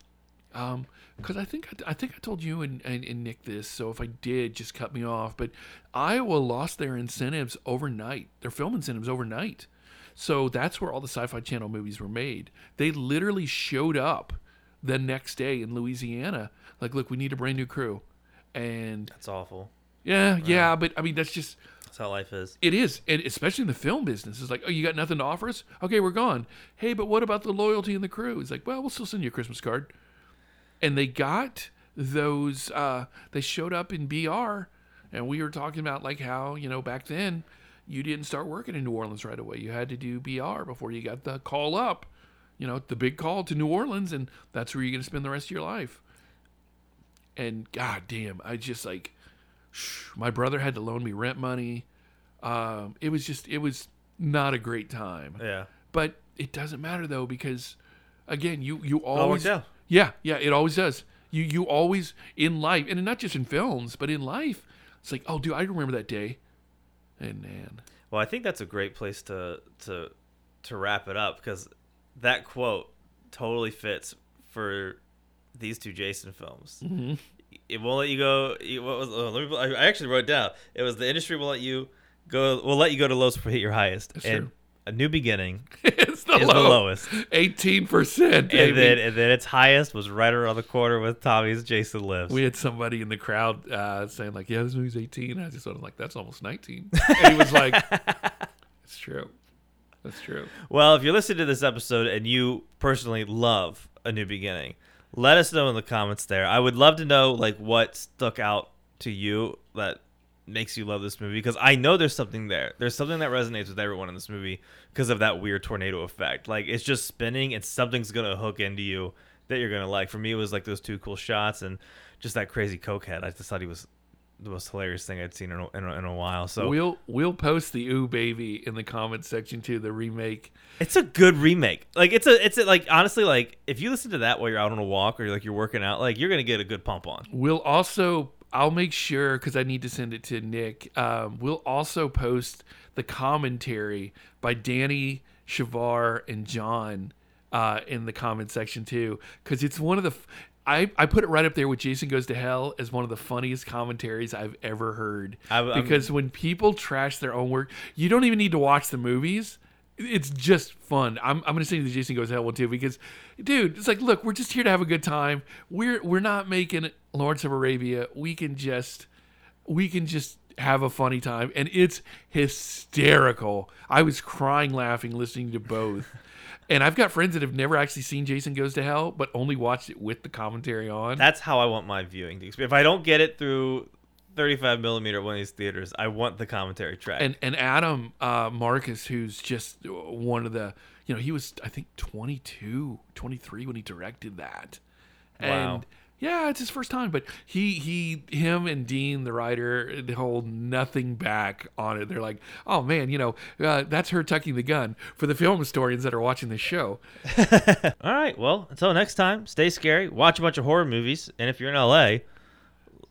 Um, because I think I, I think I told you and, and, and Nick this. So if I did, just cut me off. But Iowa lost their incentives overnight. Their film incentives overnight. So that's where all the Sci-Fi Channel movies were made. They literally showed up the next day in Louisiana. Like, look, we need a brand new crew, and That's awful. yeah, yeah. But I mean, that's just That's how life is. it is, and especially in the film business. It's like, oh, you got nothing to offer us? Okay, we're gone. Hey, but what about the loyalty in the crew? It's like, well, we'll still send you a Christmas card. And they got those. Uh, they showed up in BR, and we were talking about like how you know back then you didn't start working in New Orleans right away. You had to do BR before you got the call up. You know, the big call to New Orleans, and that's where you're going to spend the rest of your life. And god damn, I just like shh, my brother had to loan me rent money. Um, it was just it was not a great time. Yeah. But it doesn't matter though because again, you you always works yeah yeah it always does. You you always in life and not just in films but in life. It's like oh dude, I remember that day. Well, I think that's a great place to to to wrap it up because that quote totally fits for these two Jason films. Mm-hmm. It won't let you go. it- What was? Oh, let me. I actually wrote it down. It was the industry will let you go. Will let you go to lows you hit your highest. That's and true. A new beginning it's the is the lowest. Eighteen percent, baby. And then and then its highest was right around the corner with Tommy's Jason Lives. we had somebody in the crowd uh, saying like, "Yeah, this movie's 18." I just was like, "That's almost 19." And he was like, "It's true. That's true." Well, if you're listening to this episode and you personally love A New Beginning, let us know in the comments there. I would love to know like what stuck out to you that makes you love this movie because I know there's something there. There's something that resonates with everyone in this movie because of that weird tornado effect. Like it's just spinning and something's going to hook into you that you're going to like. For me it was like those two cool shots and just that crazy coke head. I just thought he was the most hilarious thing I'd seen in a, in a, in a while. So we'll we'll post the "Ooh Baby" in the comments section too. The remake. It's a good remake. Like it's a it's a, like honestly like if you listen to that while you're out on a walk or like you're working out, like you're gonna get a good pump on. We'll also I'll make sure because I need to send it to Nick. Um, we'll also post the commentary by Danny Shavar and John uh, in the comment section too because it's one of the. f- I, I put it right up there with Jason Goes to Hell as one of the funniest commentaries I've ever heard. I'm- because when people trash their own work, you don't even need to watch the movies. It's just fun. I'm, I'm going to send you the Jason Goes to Hell one too because, dude, it's like, look, we're just here to have a good time. We're we're not making Lawrence of Arabia. We can just we can just have a funny time, and it's hysterical. I was crying laughing listening to both. And I've got friends that have never actually seen Jason Goes to Hell, but only watched it with the commentary on. That's how I want my viewing to experience. If I don't get it through 35 millimeter one of these theaters, I want the commentary track. and and Adam uh, Marcus, who's just one of the you know, he was I think 22, 23 when he directed that. Wow. And yeah, it's his first time, but he he him and Dean the writer they hold nothing back on it. They're like, "Oh man, you know, uh, that's her tucking the gun." For the film historians that are watching this show, All right. Well, until next time, stay scary. Watch a bunch of horror movies, and if you're in LA,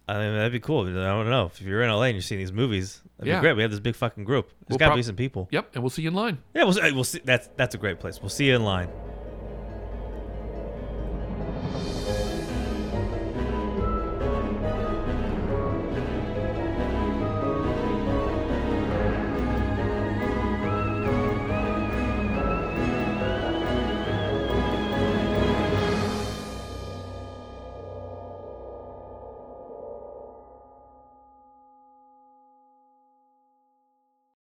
I mean that'd be cool. I don't know if you're in LA and you're seeing these movies. That'd Yeah. be great. We have this big fucking group. There's We'll got to prob- be some people. yep, and we'll see you in line. Yeah, we'll see, we'll see. That's that's a great place. We'll see you in line.